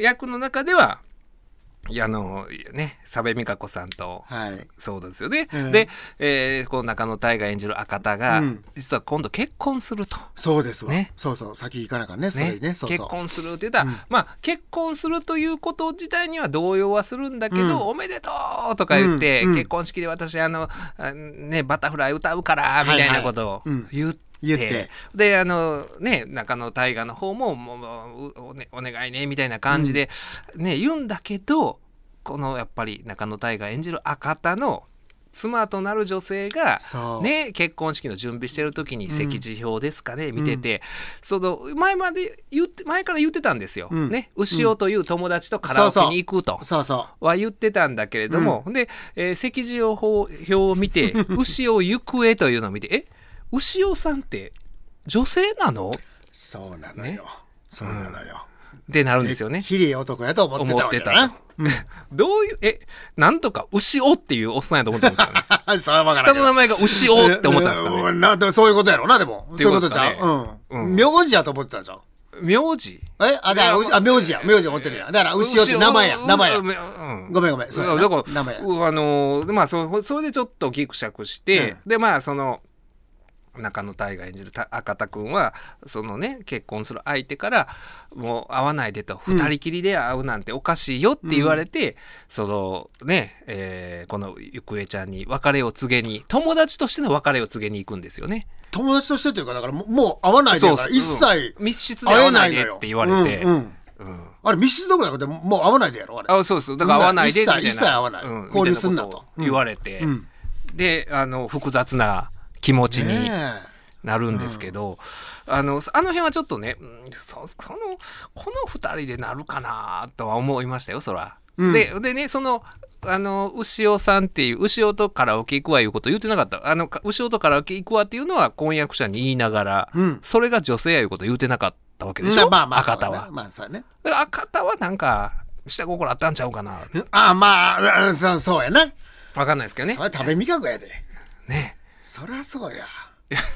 役の中では、いやあの、ね、佐部未華子さんと、はい。そうですよね。うん。で、えーこの中野大河演じる赤田が、うん。実は今度結婚すると。そうですわ、ね。そうそう先行かなあかんねそれね。ねそうそう。結婚するって言ったら、うん。まあ結婚するということ自体には動揺はするんだけど、うん。おめでとうとか言って、結婚式で私あのあねバタフライ歌うからみたいなことを言って。言って。であのね中野大河の方ももうお,、ね、お願いねみたいな感じで、ね言うんだけどこのやっぱり中野大河演じる赤田の妻となる女性がね、結婚式の準備してる時に席次表ですかね、見てて、その前まで言って前から言ってたんですよ、うん。ね牛尾という友達とカラオケに行くと。そうそは言ってたんだけれども、で、えー席次表を見て 牛尾行方というのを見てえ牛尾さんって女性なの？うそうなのよ、ね。そうなのよ、ってなるんですよね。きり男やと思ってたわけだな。どういうえなんとか牛尾っていうおっさんやと思ったんです からんけど。下の名前が牛尾って思ったんですかね。うん。なそういうことやろなでも。そういううことじゃん、うん。うん。名字やと思ってたじゃん名字？え？あだからうあ名字や。名字思ってるやん。だから牛尾って名前や。名前や。うん。ごめんごめん。そうだから名前や。うあのーまあそそれでちょっとギクシャクして、でまあその中野大が演じるた赤田君はそのね結婚する相手からもう会わないでとうん。二人きりで会うなんておかしいよって言われて、そのね、えーこのゆくえちゃんに別れを告げに友達としての別れを告げに行くんですよね。友達としてというかだからもう会わないでだから一切う。ん。密室で会わなないでって言われて、うんうん。うん。あれ密室どころじゃなくてもう会わないでやろあれ。あそうですだから会わないでみたいな一切会わない。交流すんなと。言われて、うん。であの複雑な気持ちにねなるんですけど、あのあの辺はちょっとねうんそそのこの2人でなるかなとは思いましたよそら。うん。ででねそのあの牛尾さんっていう牛尾とカラオケ行くわいうこと言ってなかった。あのか牛尾とカラオケ行くわっていうのは婚約者に言いながら、うん。それが女性やいうこと言ってなかったわけでしょ、まあまあまあ赤田は。まあそうやね赤田はなんか下心あったんちゃうかな。あまあうんそうそうやな。わかんないですけどね。そ。れ食べみかこやで。ねそりゃそうや。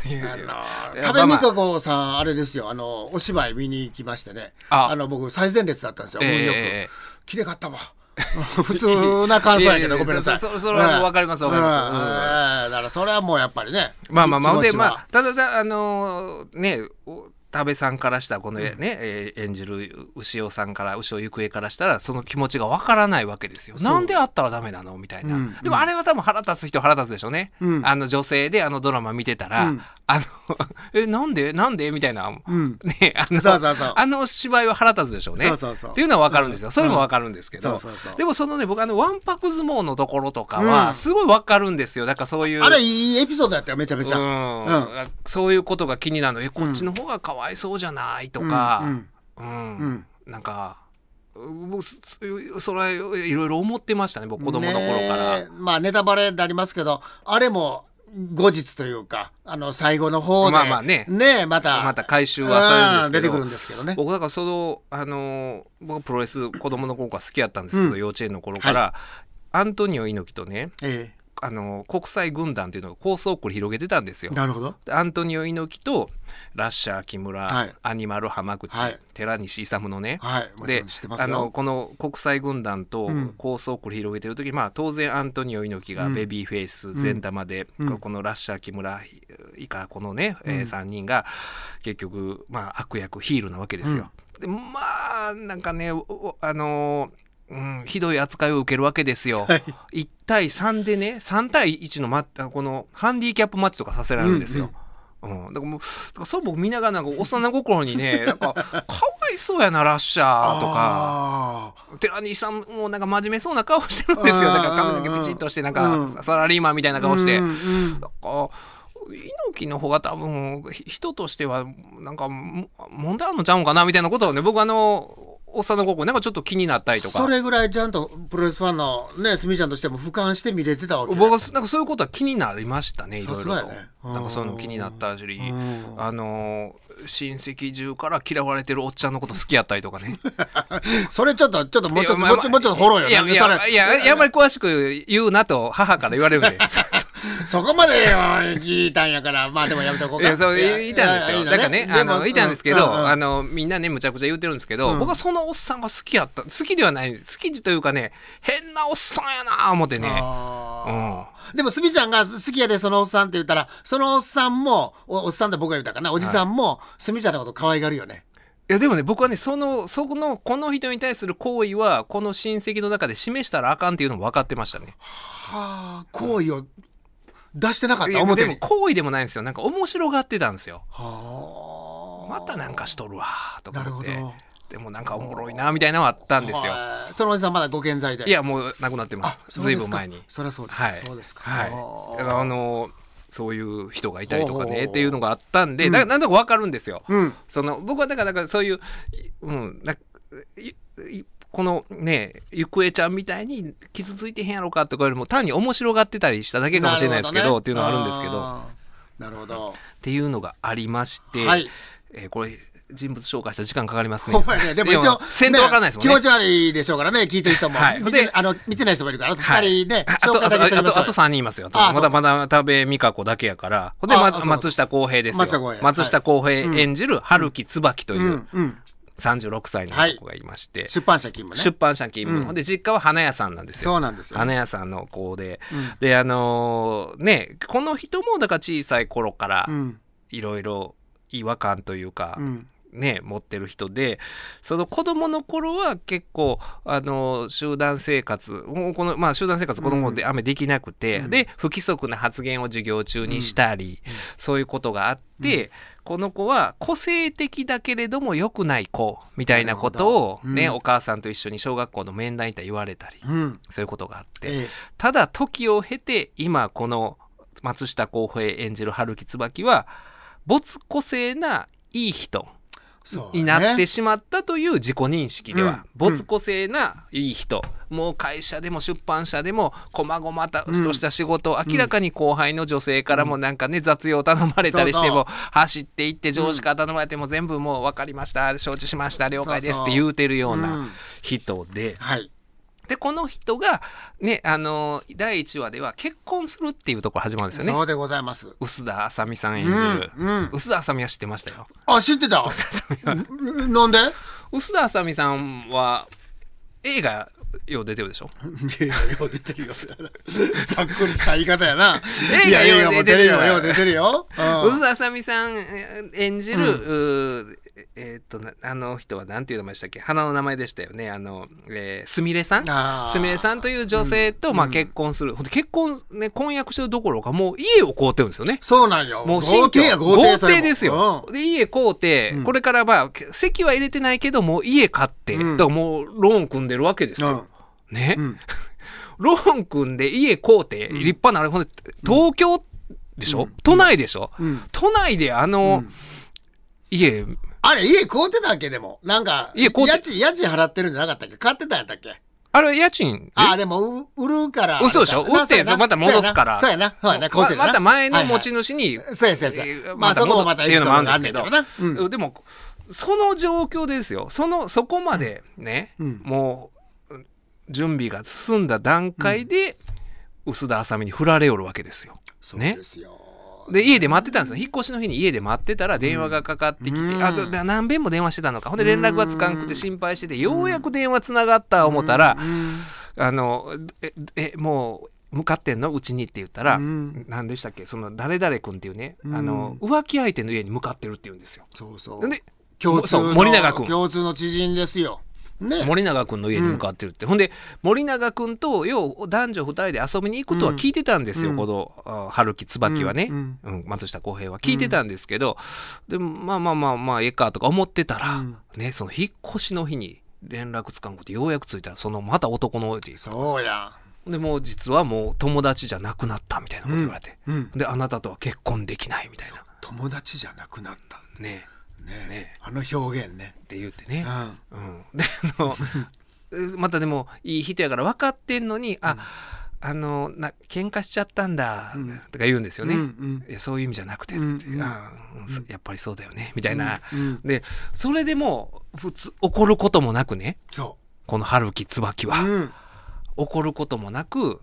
いやあのいや。いや食べみまあかこさんあれですよ。あのお芝居見に行きましてね。あ。あの僕最前列だったんですよ、運よく。え綺麗かったわ。普通な感想やけ いやいやどごめんなさい。そそそれはわかりますわかります。だからそれはもうやっぱりねまあまあまあでまあただだあのーねお多部さんからしたらこのね、えー演じる牛尾さんから牛尾ゆくえからしたらその気持ちがわからないわけですよ。なんであったらダメなの？みたいな、うん。でもあれは多分腹立つ人腹立つでしょうね。うん。あの女性であのドラマ見てたら、うん。あの えなんで？なんで？みたいな、うん。ねあのあの芝居は腹立つでしょうね。そうそうそう。っていうのはわかるんですよ。それもわかるんですけど、でもそのね僕あのわんぱく相撲のところとかうん。はすごいわかるんですよ。だからそういうあれいいエピソードやったよめちゃめちゃ、うん。うん。そういうことが気になるの。えこっちの方がかわいそうじゃないとか、うんうん。うん。なんか僕そそれはいろいろ思ってましたね僕子供の頃から。ねえ。まあネタバレになりますけどあれも後日というかあの最後の方でまあまあね。えまたまた回収はされるんですけど。うん出てくるんですけどね。僕だからそのあの僕プロレス子供の頃から好きやったんですけど、うん。幼稚園の頃から、アントニオ猪木とねえあの国際軍団っていうのが構想を繰り広げてたんですよ。え。なるほど。でアントニオ猪木とラッシャー木村、はい。アニマル浜口、はい。寺西勇のね、はい。であのよこの国際軍団とうん。構想を繰り広げてる時、まあ、当然アントニオ猪木がうん。ベビーフェイス善玉で、うん。このラッシャー木村以下このね、えうん。3人が結局、まあ、悪役ヒールなわけですよ。でまあなんかねあのうん、ひどい扱いを受けるわけですよ。1対3でね3対1のマッこのハンディキャップマッチとかさせられるんですよ。うんだからもうだからそう僕見ながらなんか幼心にね なんかかわいそうやなラッシャーとかあ寺西さんもなんか真面目そうな顔してるんですよ。なんか髪の毛ピチッとしてなんうん。かサラリーマンみたいなー顔して。うんうん。なんか猪木の方が多分ひ人としてはなんかも問題あるのちゃうんかなみたいなことをね僕あのおっさんの心なんかちょっと気になったりとか。それぐらいちゃんとプロレスファンのねすみちゃんとしても俯瞰して見れてたわけ僕はなんかそういうことは気になりましたねいろいろと、ねうんなんかそういうの気になったし。うん。あの親戚中から嫌われてるおっちゃんのこと好きやったりとかね。それちょっとちょっともうちょっといやもうちょもうちょっとフォローよいやいやいやあんまり詳しく言うなと母から言われるんで そこまでよ聞いたんやからまあでもやめとこうかいやそう言いたんですよ。だからね、あの、いたんですけど、あの、みんなね、むちゃくちゃ言ってるんですけど、うん僕はそのおっさんが好きやった。好きではないんです。好きというかね、変なおっさんやな思ってね。でも、すみちゃんが好きやで、そのおっさんって言ったら、そのおっさんも、おおっさんって僕が言ったかな、おじさんも、すみちゃんのこと可愛がるよね。いや、でもね、僕はね、その、そこの、この人に対する行為は、この親戚の中で示したらあかんっていうのも分かってましたね。はあ、好意を出してなかった表に。行為でもないんですよ。なんか面白がってたんですよ。はあ。またなんかしとるわ、とかなるほど思って。。でもなんかおもろいな、みたいなのはあったんですよ。はいそのおじさんまだご健在で。いや、もう亡くなってまあす。ずいぶん前に。そりゃそうです。はい、そうですか。はい、あのそういう人がいたりとかねっていうのがあったんで、なんとか分かるんですよ。うん。その僕はだからだからそういう、うん、なこのねゆくえちゃんみたいに傷ついてへんやろかとかよりも単に面白がってたりしただけかもしれないですけどなるほねっていうのはあるんですけどなるほど。ていうのがありまして、はい。えーこれ人物紹介したら時間かかりますね。ね。でも一応、先頭わかんないですもんね。気持ち悪いでしょうからね、聞いてる人も。はい見てであの見てない人もいるから、二人ね、あと紹介だけしてあとあと3人いますよ。まだまだ田部美香子だけやから。ほんで、ま松下洸平ですよ。松下洸平松下洸平演じる春木椿といううんうん。36歳の子がいまして、出版社勤務ね。出版社勤務、うん。で実家は花屋さんなんですよ。そうなんですよ。花屋さんの子で、うん。であのーねこの人もだから小さい頃からうん。いろいろ違和感というか、うん。ね、持ってる人でその子供の頃は結構あの集団生活この、まあ、集団生活子供であん。まりできなくて、うん。で不規則な発言を授業中にしたり、そういうことがあって、この子は個性的だけれども良くない子みたいなことを、ねうん。お母さんと一緒に小学校の面談に言われたり、うん。そういうことがあって。ええ。ただ時を経て今この松下洸平演じる春木椿は没個性ないい人になってねしまったという自己認識では、うん。没個性ないい人、もう会社でも出版社でも細々とした仕事、明らかに後輩の女性からもなんかね雑用頼まれたりしても、走っていって上司から頼まれても全部もう分かりました承知しました了解ですって言う。てるよううなん人で。はいでこの人がねあの第1話では結婚するっていうところ始まるんですよね。そうでございます。臼田あさみさん演じる、うんうん。臼田あさみは知ってましたよ。あ知ってた？んなんで？臼田あさみさんは映画よう出てるでしょ。いやよう出てるよ。ざっくりした言い方やな。映画いや映画も出るよよう出てるよ。うん。臼田あさみさんえー演じる、うーえーっとなあの人はなんていう名前でしたっけ？花の名前でしたよね。あの、えーすみれさん？すみれさんという女性と、まあ、結婚する、ほんで結婚ね婚約してるどころかもう家を買うてるんですよね。そうなんよ。もう新居。豪邸や豪邸ですよ。で家買うて、うん。これからまあ席は入れてないけどもう家買って、うん。だからもうローン組んでるわけですよ。ね、うん。ローン組んで家買うて、立派なあれほんで東京でしょ、都内でしょ、うん。都内であの、うん。家あれ家買うてたっけでも。なんか家買うて家賃家賃払ってるんじゃなかったっけ？買ってたんやったっけ？あれ家賃あでもう売るから嘘でしょ？売ってまた戻すから。そうやな。そうやな。そうやままた前の持ちはい。主に、はいそうやそうやそうや。えーまあそこもまたっていうのもあるんですけど。エピソードがあんねんけどな。うん。でもその状況ですよ。そのそこまでね、うん。もう準備が進んだ段階で、臼田あさみに振られおるわけですよ。そうねですよで家で待ってたんですよ。引っ越しの日に家で待ってたら電話がかかってきて、うん。あで何遍も電話してたのか。ほんで連絡がつかんくて心配しててようやく電話つながった思ったら、うん。あのええもう向かってんの？うちにって言ったら、うん。何でしたっけ？その誰々君っていうね、うん。あの浮気相手の家に向かってるって言うんですよ。そうそう。で共通の森永君。共通の知人ですよね。森永君の家に向かってるって、ほんで森永君とよう男女2人で遊びに行くとは聞いてたんですよ、うん。このあ春樹椿はね、ううん。ん松下洸平は。聞いてたんですけど、でもまあまあまあまあええかとか思ってたら、うん。ねその引っ越しの日に連絡つかんくてようやくついたらそのまた男の家でそうやでもう実はもう友達じゃなくなったみたいなこと言われて、うん。であなたとは結婚できないみたいな。友達じゃなくなった。ねね。ね。あの表現ね。って言ってね、うん。うん、であの またでもいい人やから分かってんのに、ああのな喧嘩しちゃったんだ、うん。とか言うんですよね、うんうん。いやそういう意味じゃなくて、うんってあうんそやっぱりそうだよね。みたいな、うんでそれでもう普通怒ることもなくね。そこの春樹椿う、は、うん、怒ることもなく、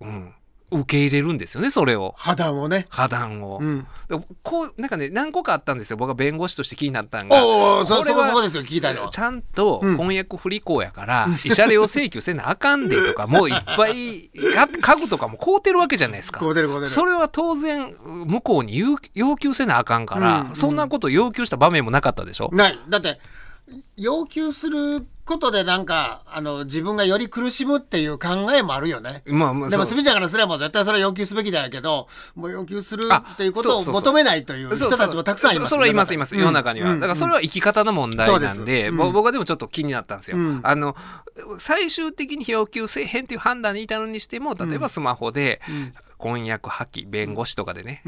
うん、受け入れるんですよねそれを。破談をね。破談を、うん。でこうなんかね何個かあったんですよ。僕は弁護士として気になったんが。おおそそこそこですよ聞いのは。ちゃんとうん。婚約不履行やから、慰謝料請求せなあかんでとか、もういっぱいか家具とかも買うてるわけじゃないですか。それは当然向こうに要要求せなあかんから、うん。そんなこと要求した場面もなかったでしょ？ない。だって要求することでなんかあの自分がより苦しむっていう考えもあるよね。まあまあでも、そう。スミちゃんからすれば絶対それは要求すべきだけど、もう要求するあっていうことを求めないという人たちもたくさんいます。そそれはいますいます。世の中には、うん。だからそれは生き方の問題なんで、うんぼ僕はでもちょっと気になったんですよ、うん。あの最終的に要求せえへんっていう判断に至るにしても例えばスマホで、ん婚約破棄弁護士とかでね、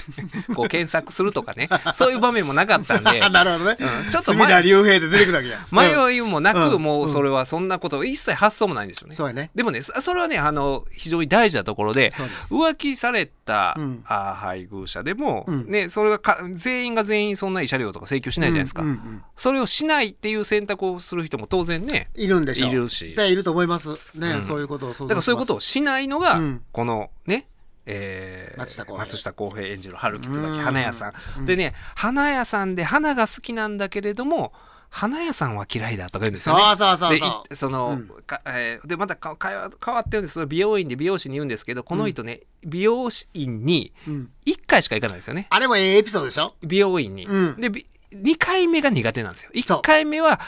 こう検索するとかね。そういう場面もなかったんで。あ なるほどね。うん。ちょっと隅田竜平で出てくるわけ 迷いもなく、うん。もうそれはそんなこと一切発想もないんですよね。そうやね。でもねそそれはねあの非常に大事なところで浮気された、うん。あ配偶者でも、うん。ね、それがか全員が全員そんな慰謝料とか請求しないじゃないですか、うんうんうん。それをしないっていう選択をする人も当然ねいるんでしょう。いるし。でいると思います。ね、うん。そういうことを。だからそういうことをしないのが、うん。このね。えー松下洸平。演じる春樹椿うん花屋さん、うん。でね花屋さんで花が好きなんだけれども花屋さんは嫌いだとか言うんですよね。そうそうそうでその、うん。かえーでまたかか変わってるんですその美容院で美容師に言うんですけどこの人ね、美容院にう。うん。1回しか行かないんですよね。あれもええエピソードでしょ？美容院に。うん。でび2回目が苦手なんですよ。そう1回目は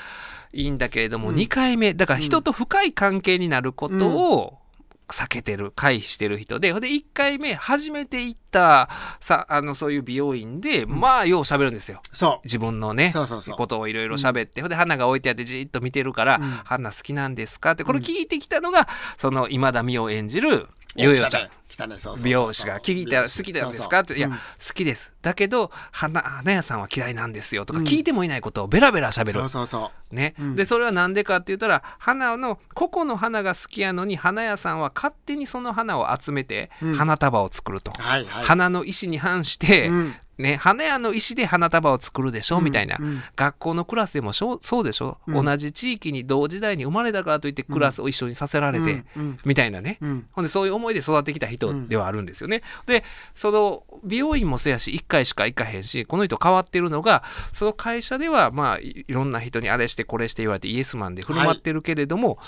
いいんだけれども、うん。2回目だから人と深い関係になることを避けてる回避してる人でほんで1回目初めて行ったさあのそういう美容院で、まあよう喋るんですよ。そ自分のねそうそうそうことをいろいろ喋って、ほんで花が置いてあってじーっと見てるから「うん花好きなんですか?」ってこれ聞いてきたのが、その今田美桜演じるう。ヨヨちゃん。美容師が聞いたら好きなんですかって、いや、うん。好きです。だけど、花、花屋さんは嫌いなんですよとか、聞いてもいないことをベラベラ喋る。そうそうそね、うん。でそれは何でかって言ったら花の個々の花が好きやのに花屋さんは勝手にその花を集めてうん。花束を作ると。花の意思に反して、うんね、花屋の意思で花束を作るでしょ、うんみたいな、うん。学校のクラスでもそうでしょ、うん。同じ地域に同時代に生まれたからといってクラスを一緒にさせられて、うんうんみたいなね、うん。ほんでそういう思いで育ってきた人ではあるんですよね。でその美容院もそうやし1回しか行かへんしこの人変わってるのがその会社ではまあいいろんな人にあれしてこれして言われてイエスマンで振る舞ってるけれども、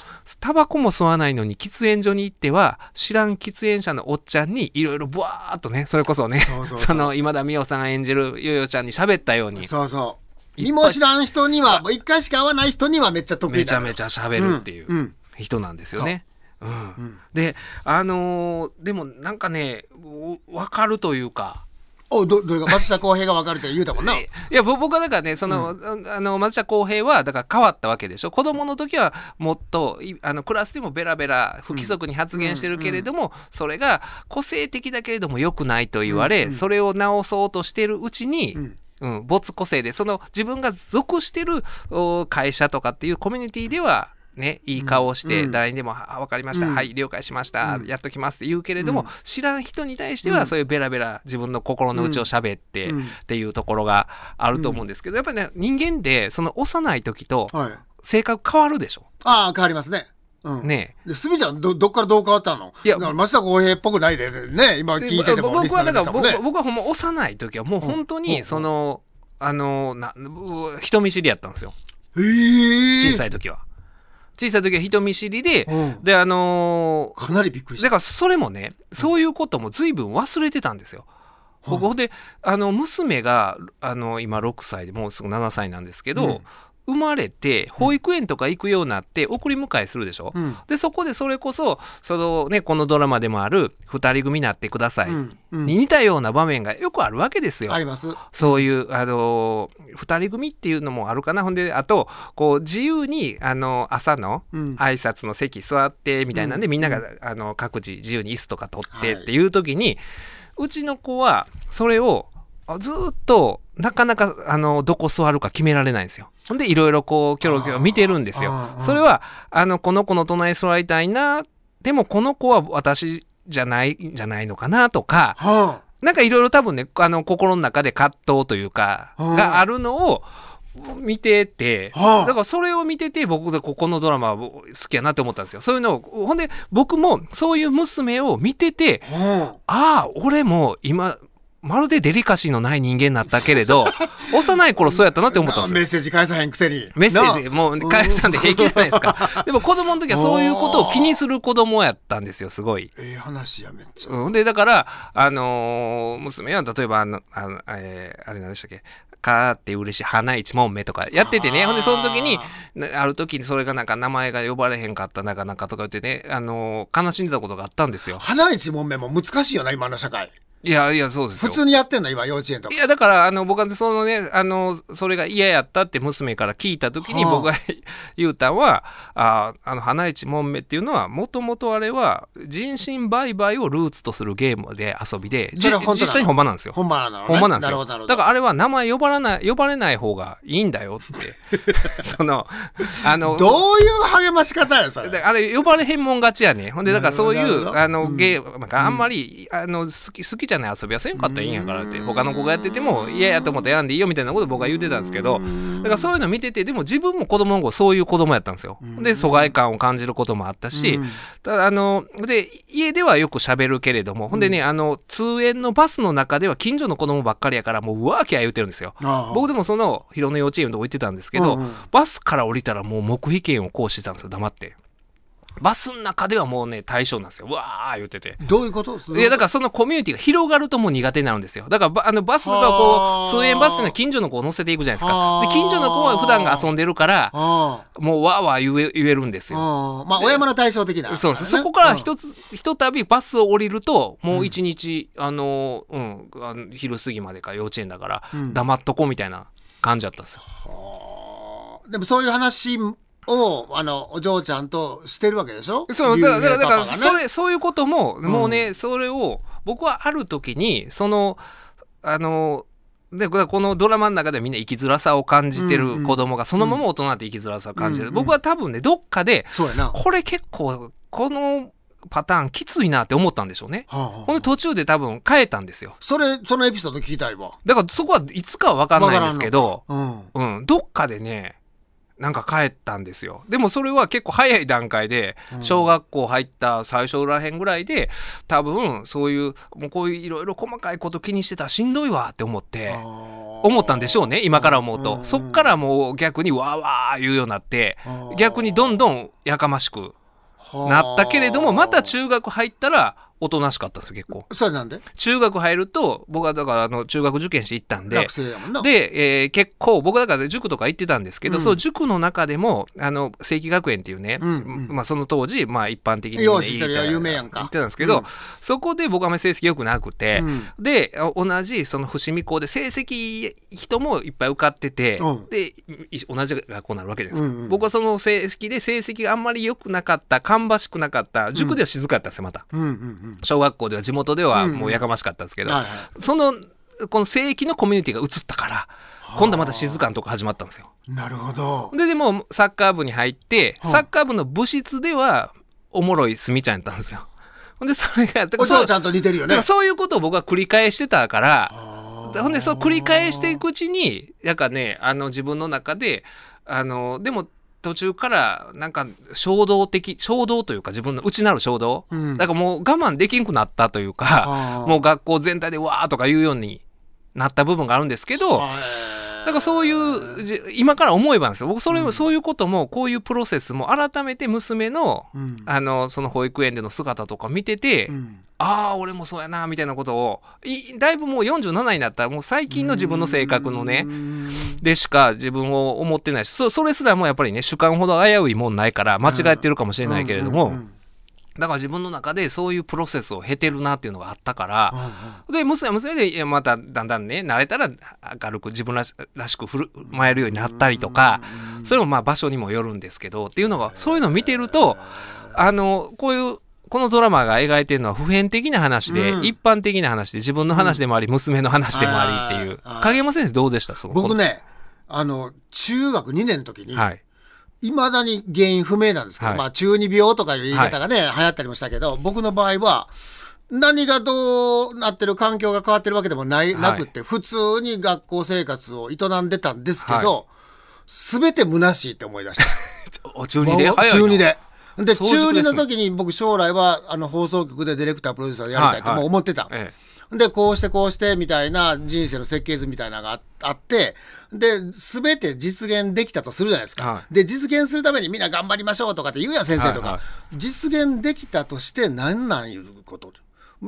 タバコも吸わないのに喫煙所に行っては知らん喫煙者のおっちゃんにいろいろブワーっとねそれこそね その今田美桜さんが演じるヨヨちゃんに喋ったようにそうそう。いっぱい身も知らん人には、もう一回しか会わない人にはめっちゃ得意だめちゃめちゃ喋るっていう。うんうん人なんですよね。うんんであのーでもなんかね分かるというか。おどどれが松下洸平が分かるって言うたもんな。いやぼ僕はだからねその、あの松下洸平はだから変わったわけでしょ。子供の時はもっといあのクラスでもベラベラ不規則に発言してるけれども、それが個性的だけれども良くないと言われ、うん。うん。それを直そうとしてるうちに、うん。うん、没個性でその自分が属してるお会社とかっていうコミュニティではね、いい顔をしてうん。誰にでも「あ分かりました、うん。はい了解しました、うん。やっときます」って言うけれども、うん。知らん人に対してうん。はそういうベラベラ自分の心の内を喋ってうん。っていうところがあると思うんですけど、やっぱりね人間ってその幼い時とはい。性格変わるでしょ？ああ、変わりますね。うん。ねで、すみちゃん、ど、どっからどう変わったの？いやだから松下洸平っぽくないで、ね、今で聞いてても、僕はだから僕。僕はほんま幼い時はもう本当うん。にその、あのなう人見知りやったんですよ。ええ。小さい時は。小さい時は人見知りで、うんであのーかなりびっくりした。だからそれもねそういうことも随分忘れてたんですよ。僕ほんであの娘があの今6歳でもうすぐ7歳なんですけど、うん生まれて保育園とか行くようになって送り迎えするでしょ？うん。でそこでそれこそその、ね、このドラマでもある「二人組になってください」に似たような場面がよくあるわけですよ。あります。そういう、あの二人組っていうのもあるかなほんであとこう自由にあの朝のうん挨拶の席座ってみたいなんで、うんみんながあの各自自由に椅子とか取ってはいっていう時に、うちの子はそれをあずーっとなかなかあのどこ座るか決められないんですよ。ほんでいろいろこうキョロキョロ見てるんですよ。それはあのこの子の隣に座りたいなでもこの子は私じゃないんじゃないのかなとかはなんかいろいろ多分ねあの心の中で葛藤というかうんがあるのを見てて、はあだからそれを見てて僕でここのドラマは好きやなって思ったんですよそういうのをほんで僕もそういう娘を見ててあ。はああ俺も今まるでデリカシーのない人間になったけれど 幼い頃そうやったなって思ったんですよメッセージ返さへんくせに。メッセージなもう返したんで平気じゃないですか でも子供の時はそういうことを気にする子供やったんですよすごい。ええ話や、めっちゃ。うん、でだから、あのー娘は例えばあのあの、えーあれ何でしたっけ「かーって嬉しい花一問目」とかやっててねほんでその時になある時にそれがなんか名前が呼ばれへんかったなかなかとか言ってね、あのー悲しんでたことがあったんですよ。花一問目も難しいよな、今の社会。いやいやそうです普よ。通にやってんの、今、幼稚園とかい。やだからあの僕はそのねあのそれが嫌やったって娘から聞いた時にはあ僕が 言うたんはああの花一問目っていうのはもともとあれは人身売買をルーツとするゲームで遊びで実際に本場なんですよ。ほんまなのね？ほんまなんですよ。だからあれは名前呼ばれない呼ばれない方がいいんだよって そのあのどういう励まし方や、それ。であれ呼ばれへんもん勝ちやねほんでだからそういうあのうんゲームがあんまり、あの好き好きじゃない遊びはせんかったらいいんやからって他の子がやってても嫌やと思ったらやんでいいよみたいなこと僕は言ってたんですけどだからそういうの見ててでも自分も子供の頃そういう子供やったんですよ。で疎外感を感じることもあったし、うん。ただあので家ではよく喋るけれどもほんでねあの通園のバスの中では近所の子供ばっかりやからもううわーきゃ言うてるんですよ。僕でもその広野幼稚園のとこ行ってたんですけど、うんうん。バスから降りたらもう黙秘権を行使してたんですよ黙ってバスの中ではもうね対象なんですよ。うわー言ってて。どういうこと？いやだからそのコミュニティが広がるともう苦手になるんですよ。だからばあのバスがこはあう通園バスっていうのは近所の子を乗せていくじゃないですか。はあで近所の子は普段が遊んでるからあもうわーわー言え言えるんですあよまあ親山の対照的な。そうですね。そこからうん。一つ、ひとたびバスを降りると、もう一日、あの、うん、あの昼過ぎまでか幼稚園だから、うん。黙っとこうみたいな感じだったんですよ。でもそういう話をあのお嬢ちゃんとしてるわけでしょ？そう、だから、だから、ねそれ、そういうことも、もうね、それを、僕はある時に、その、あの、で、これこのドラマの中でみんな生きづらさを感じてうんうんる子供が、そのまま大人って生きづらさを感じてる。うんうん僕は多分ね、どっかで、これ結構、このパターンきついなって思ったんでしょうね。あはあほんで途中で多分変えたんですよ。それそのエピソード聞きたいわ。だからそこはいつかは分かんないんですけど、うん。うん、どっかでね、なんか帰ったんですよ。でもそれは結構早い段階で、うん。小学校入った最初らへんぐらいで、多分そういう、もうこういういろいろ細かいこと気にしてたらしんどいわって思って、思ったんでしょうね、今から思うと。そっからもう逆にわーわー言うようになって、逆にどんどんやかましくなったけれども、また中学入ったら、おとなしかったんですよ、結構。それなんで？中学入ると、僕はだからあの中学受験して行ったんで学、生やもんな。で、えー結構、僕だから塾とか行ってたんですけど、うんその塾の中でも、あの、正規学園っていうね、うんうんまあその当時、まあ一般的に、ね、よう知ってるよ有名やんか言ってたんですけど、うんそこで僕はあんまり成績良くなくて、うんで、あ同じその伏見校で成績人もいっぱい受かってて、うんで、い同じ学校になるわけじゃないですか。うんうん僕はその成績で成績があんまり良くなかった、芳しくなかった、塾では静かだったんですよ、また。うんうんうん。小学校では地元ではもうやかましかったんですけど、そのこの聖域のコミュニティが移ったから今度はまた静かなとこ始まったんですよ。なるほど。ででもサッカー部に入ってはあサッカー部の部室ではおもろいすみちゃんやったんですよ。ほんでそれがお嬢ちゃんと似てるよね。そういうことを僕は繰り返してたからあほんでそう繰り返していくうちになんかねあの自分の中であのでも途中からなんか衝動的衝動というか自分の内なる衝動、うん。だからもう我慢できんくなったというか、はあ。もう学校全体でわーとか言うようになった部分があるんですけど、はいだからそういうじ今から思えばなんですよ。僕それ、うん。そういうこともこういうプロセスも改めて娘のうん。あのその保育園での姿とか見てて、うん。ああ俺もそうやなみたいなことをいだいぶもう47になった。らもう最近の自分の性格のねうん。でしか自分を思ってないしそそれすらもやっぱりね主観ほど危ういもんないから間違ってるかもしれないけれども、だから自分の中でそういうプロセスを経てるなっていうのがあったから、うんで娘は娘でいやまただんだんね慣れたら明るく自分らしらしく振る舞えるようになったりとかそれもまあ場所にもよるんですけどっていうのがそういうのを見てるとあのこういうこのドラマが描いてるのは普遍的な話で、うん。一般的な話で自分の話でもあり、娘の話でもありっていう。影山先生どうでしたその僕ね、あの、中学2年の時に、はいいまだに原因不明なんですけど、はい。まあ中二病とかいう言い方がね、流行ったりもしたけど、僕の場合は、何がどうなってる環境が変わってるわけでもない、はい。なくって、普通に学校生活を営んでたんですけど、すべて虚しいって思い出した。お中二で？中二で。で、中二の時に僕将来はあの放送局でディレクタープロデューサーやりたいとはいはいもう思ってた。えで、こうしてこうしてみたいな人生の設計図みたいなのがああって、で、すべて実現できたとするじゃないですか。はで、実現するためにみんな頑張りましょうとかって言うやん、先生とか。はいはい実現できたとして何なんいうこと？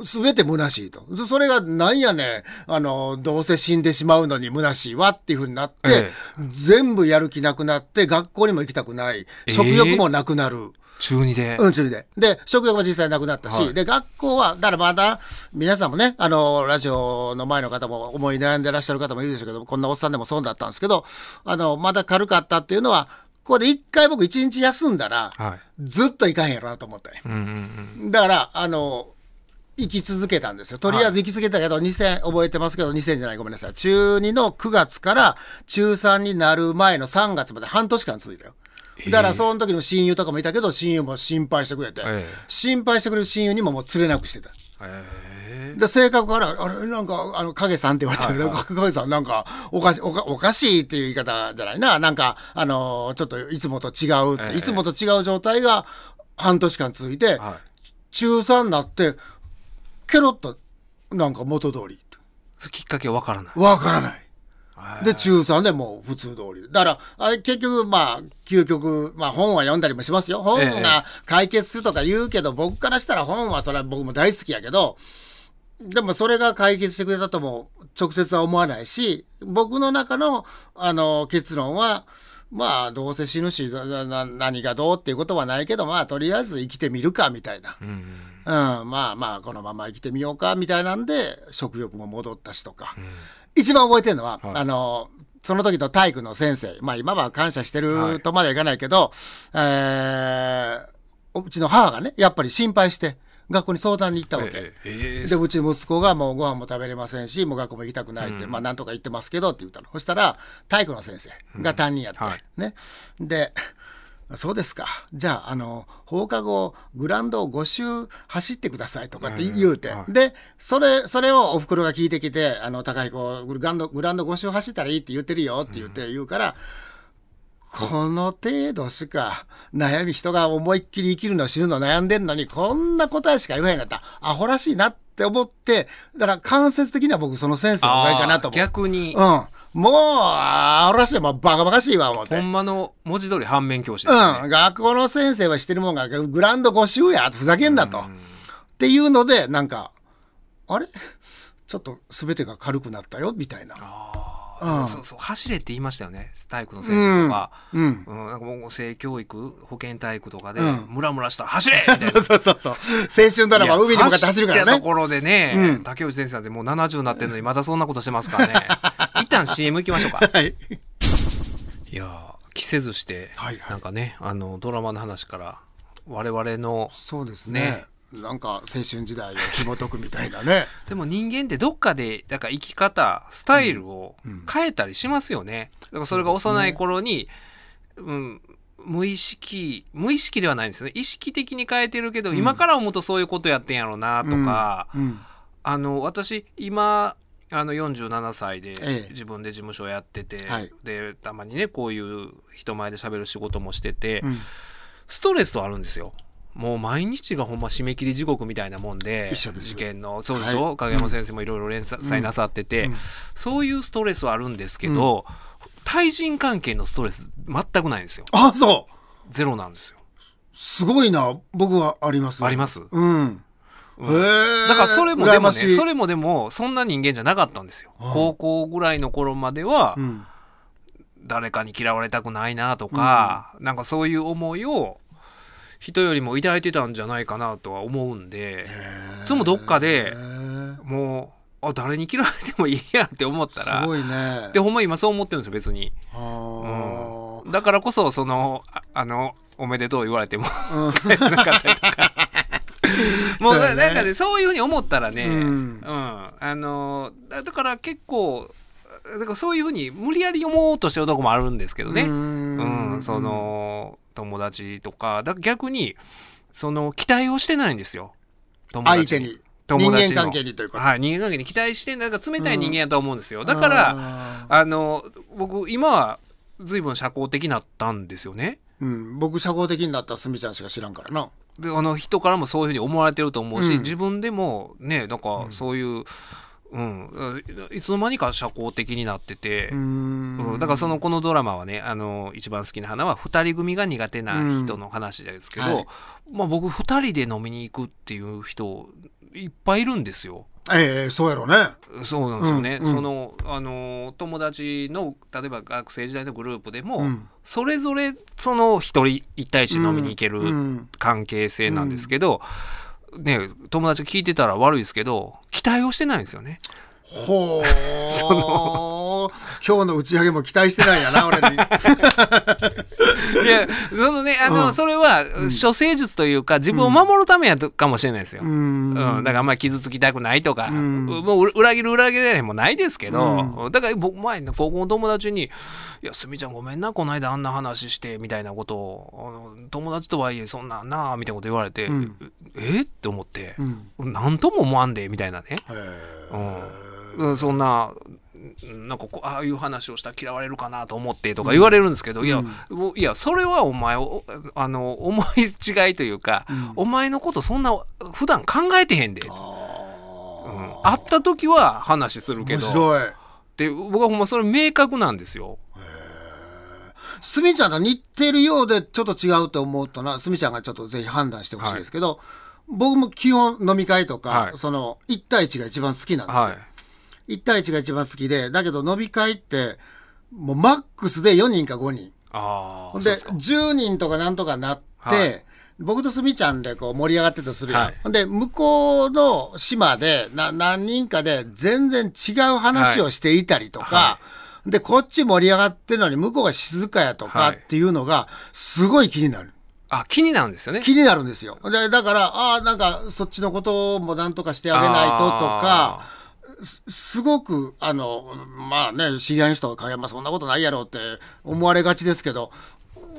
すべて虚しいと。そそれがなんやねん、あの、どうせ死んでしまうのに虚しいわっていうふうになって、え全部やる気なくなって、学校にも行きたくない、えー食欲もなくなる。中二で、うん、中二で。で、食欲も実際なくなったし、はいで、学校は、だからまだ、皆さんもね、あの、ラジオの前の方も思い悩んでらっしゃる方もいるでしょうけど、こんなおっさんでもそうだったんですけど、あの、まだ軽かったっていうのは、ここで一回僕一日休んだら、はいずっと行かへんやろなと思ったね。うんうんうんだから、あの、生き続けたんですよ。とりあえず生き続けたけど、2000、覚えてますけど、2000じゃない、ごめんなさい。中2の9月から中3になる前の3月まで半年間続いたよ。だから、その時の親友とかもいたけど、親友も心配してくれて、ええ。心配してくれる親友にももう釣れなくしてた。ええで性格からあれなんかあの影さんって言われて影さんなんかおかしおかおかしいっていう言い方じゃないな。なんかあのちょっといつもと違うって、ええ。いつもと違う状態が半年間続いて、は中3になってケロッとなんか元通りい、きっかけわからない。わからない。はいで、中3でもう普通通り。だから、結局、まあ、究極、まあ本は読んだりもしますよ。本ええが解決するとか言うけど、僕からしたら本はそれは僕も大好きやけど、でもそれが解決してくれたとも直接は思わないし、僕の中の、あの、結論は、まあ、どうせ死ぬし、何がどうっていうことはないけど、まあ、とりあえず生きてみるか、みたいな。うんうん、まあまあこのまま生きてみようかみたいなんで食欲も戻ったしとか、一番覚えてるのは、はい。あのその時の体育の先生。まあ今は感謝してはい。るとまではいかないけど、えーうちの母がねやっぱり心配して学校に相談に行ったわけ。ええええでうちの息子がもうご飯も食べれませんしもう学校も行きたくないって、まあなんとか言ってますけどって言ったの。そしたら体育の先生が担任やって、うんはい。ね。でそうですかじゃああの放課後グラウンドを5周走ってくださいとかって言うて、でそれそれをおふくろが聞いてきて「あの高彦グラウンドグラウンド5周走ったらいいって言ってるよ」って言って言うから。この程度しか悩み人が思いっきり生きるの死ぬの悩んでんのにこんな答えしか言わへんかったらアホらしいなって思ってだから間接的には僕その先生の方がいいかなと思う。逆に、うん。もう、アホらしい、もうバカバカしいわ思って。ほんまの文字通り反面教師でうん、すね。学校の先生はしてるもんがグラウンド5周やふざけんなと、っていうのでなんかあれ？ちょっと全てが軽くなったよみたいな。うん。そうそう走れって言いましたよね。体育の先生とか。うん。うん、なんかもう性教育保健体育とかで、うん。ムラムラしたら走れ！みたいなそうそうそうそう。青春ドラマ海に向かって走るからね。走ったところでね、うん。竹内先生なんてもう70になってるのにまだそんなことしてますからね。一 旦 CM 行きましょうか。はい。いやー着せずして、はいはい。なんかねあのドラマの話から我々のそうですね。ね。なんか青春時代を紐解くみたいなね。でも人間ってどっかでだから生き方スタイルを変えたりしますよね、だからそれが幼い頃にうん無意識無意識ではないんですよね。意識的に変えてるけど、今から思うとそういうことやってんやろうなとか、うん。あの私今あの47歳でええ。自分で事務所やってて、はい。でたまにねこういう人前で喋る仕事もしてて、うん。ストレスはあるんですよ。もう毎日がほんま締め切り地獄みたいなもんで事件のそうでしょ、はい。影山先生もいろいろ連載なさってて、うん。そういうストレスはあるんですけど、対人関係のストレス全くないんですよ。あそう。ゼロなんですよ。すごいな僕はありますあります？うんへえだからそれもでもねそれもでもそんな人間じゃなかったんですよ。高校ぐらいの頃までは、うん。誰かに嫌われたくないなとか、なんかそういう思いを人よりも抱いてたんじゃないかなとは思うんでそれもどっかでもうあ誰に嫌われてもいいやって思ったすらごいね。でほんま今そう思ってるんですよ別に、うん。だからこそそのああのおめでとう言われてもうん。なかったりとかもうなんかねそういうふうに思ったらね、うん。うん。あのだだから結構だからそういうふうに無理やり思おうとしてるとこもあるんですけどね。ううんん、その友達とか。だ逆にその期待をしてないんですよ。友達相手に。友達の。人間関係にということ。はい人間関係に期待してなんか冷たい人間やと思うんですよ、だからああの僕今は随分社交的になったんですよね。ーうん、僕社交的になったらすみちゃんしか知らんからなであの人からもそういうふうに思われてると思うし、うん。自分でもねなんかそういう、うん、いつの間にか社交的になってて、うん。だからそのこのドラマはねあの一番好きな花は2人組が苦手な人の話ですけど、うん。はい。まあ、僕2人で飲みに行くっていう人いっぱいいるんですよ。ええそうやろね。そうなんですよね、うんうん。そのあの友達の例えば学生時代のグループでも、うん。それぞれその一人一対一飲みに行けるうん関係性なんですけど、ね友達が聞いてたら悪いですけど期待をしてないんですよね。ほう 今日の打ち上げも期待してないんやな 俺に。いやそのねあの、うん。それは処世術というか自分を守るためやとかもしれないですよ。ううん。んだからあんまり傷つきたくないとか、うん。もう裏切る裏切られもないですけど、だから僕前ね高校の友達に「いやすみちゃんごめんなこの間あんな話して」みたいなことを友達とはいえそんなんなあみたいなこと言われて、うん。え？って思ってう、ん。なんとも思わんでみたいなね、うん、そんななんかこうああいう話をしたら嫌われるかなと思ってとか言われるんですけど、いやもういやそれはお前おあの思い違いというか、うん。お前のことそんな普段考えてへんで、うん、あ会った時は話するけど。面白い。で僕はほんまそれ明確なんですよ。すみちゃんと似てるようでちょっと違うと思うとなすみちゃんがちょっとぜひ判断してほしいですけど、僕も基本飲み会とか、はい。その1対1が一番好きなんですよ、はい、1対1が一番好きでだけど飲み会ってもうマックスで4人か5人。ああほんで10人とかなんとかなって、はい。僕とすみちゃんでこう盛り上がってるとするやん、はい。ほんで向こうの島でな何人かで全然違う話をしていたりとか、はでこっち盛り上がってるのに向こうが静かやとかはい。っていうのがすごい気になる。あ気になるんですよね。気になるんですよ。でだから、ああ、なんかそっちのこともなんとかしてあげないととか、すすごく、あの、まあね、知り合いの人が、いやまあそんなことないやろうって思われがちですけど、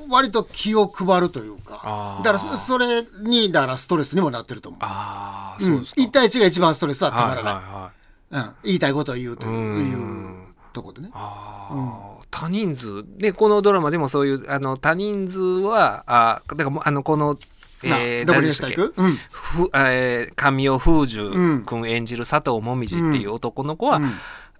割と気を配るというかだからそそれに、だからストレスにもなってると思う。あそうですか。1対1が一番ストレスはたまはいらない。はいはい。うん、言いたいことを言うといううんいうところでね。ああ、多人数でこのドラマでもそういうあの多人数はあだからもうあのこの、なえー、どこしったいくうん。ふえー神尾風樹うん。君演じる佐藤もみじっていう男の子は、うん。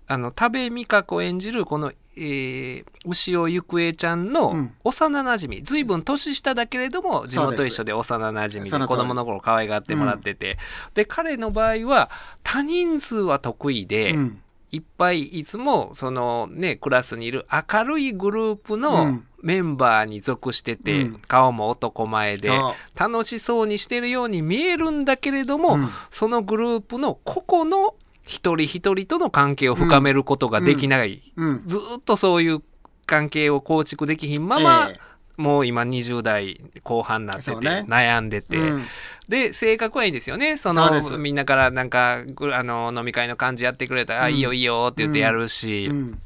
あの多部未華子演じるこの、えー、牛尾ゆくえちゃんうのん。幼なじみ随分年下だけれども地元一緒で幼なじみで子供の頃可愛がってもらってて、で彼の場合は多人数は得意で、うん。いっぱいいつもそのねクラスにいる明るいグループうのんメンバーに属してて、うん。顔も男前で楽しそうにしてるように見えるんだけれども、うん。そのグループの個々の一人一人との関係を深めることができない、うん。ずーっとそういう関係を構築できひんまま、えもう今20代後半になってて、悩んでて、うん。で性格はいいですよね。そのみんなからなんかぐあの飲み会の感じやってくれたら、あいいよいいよって言ってやるし、うん。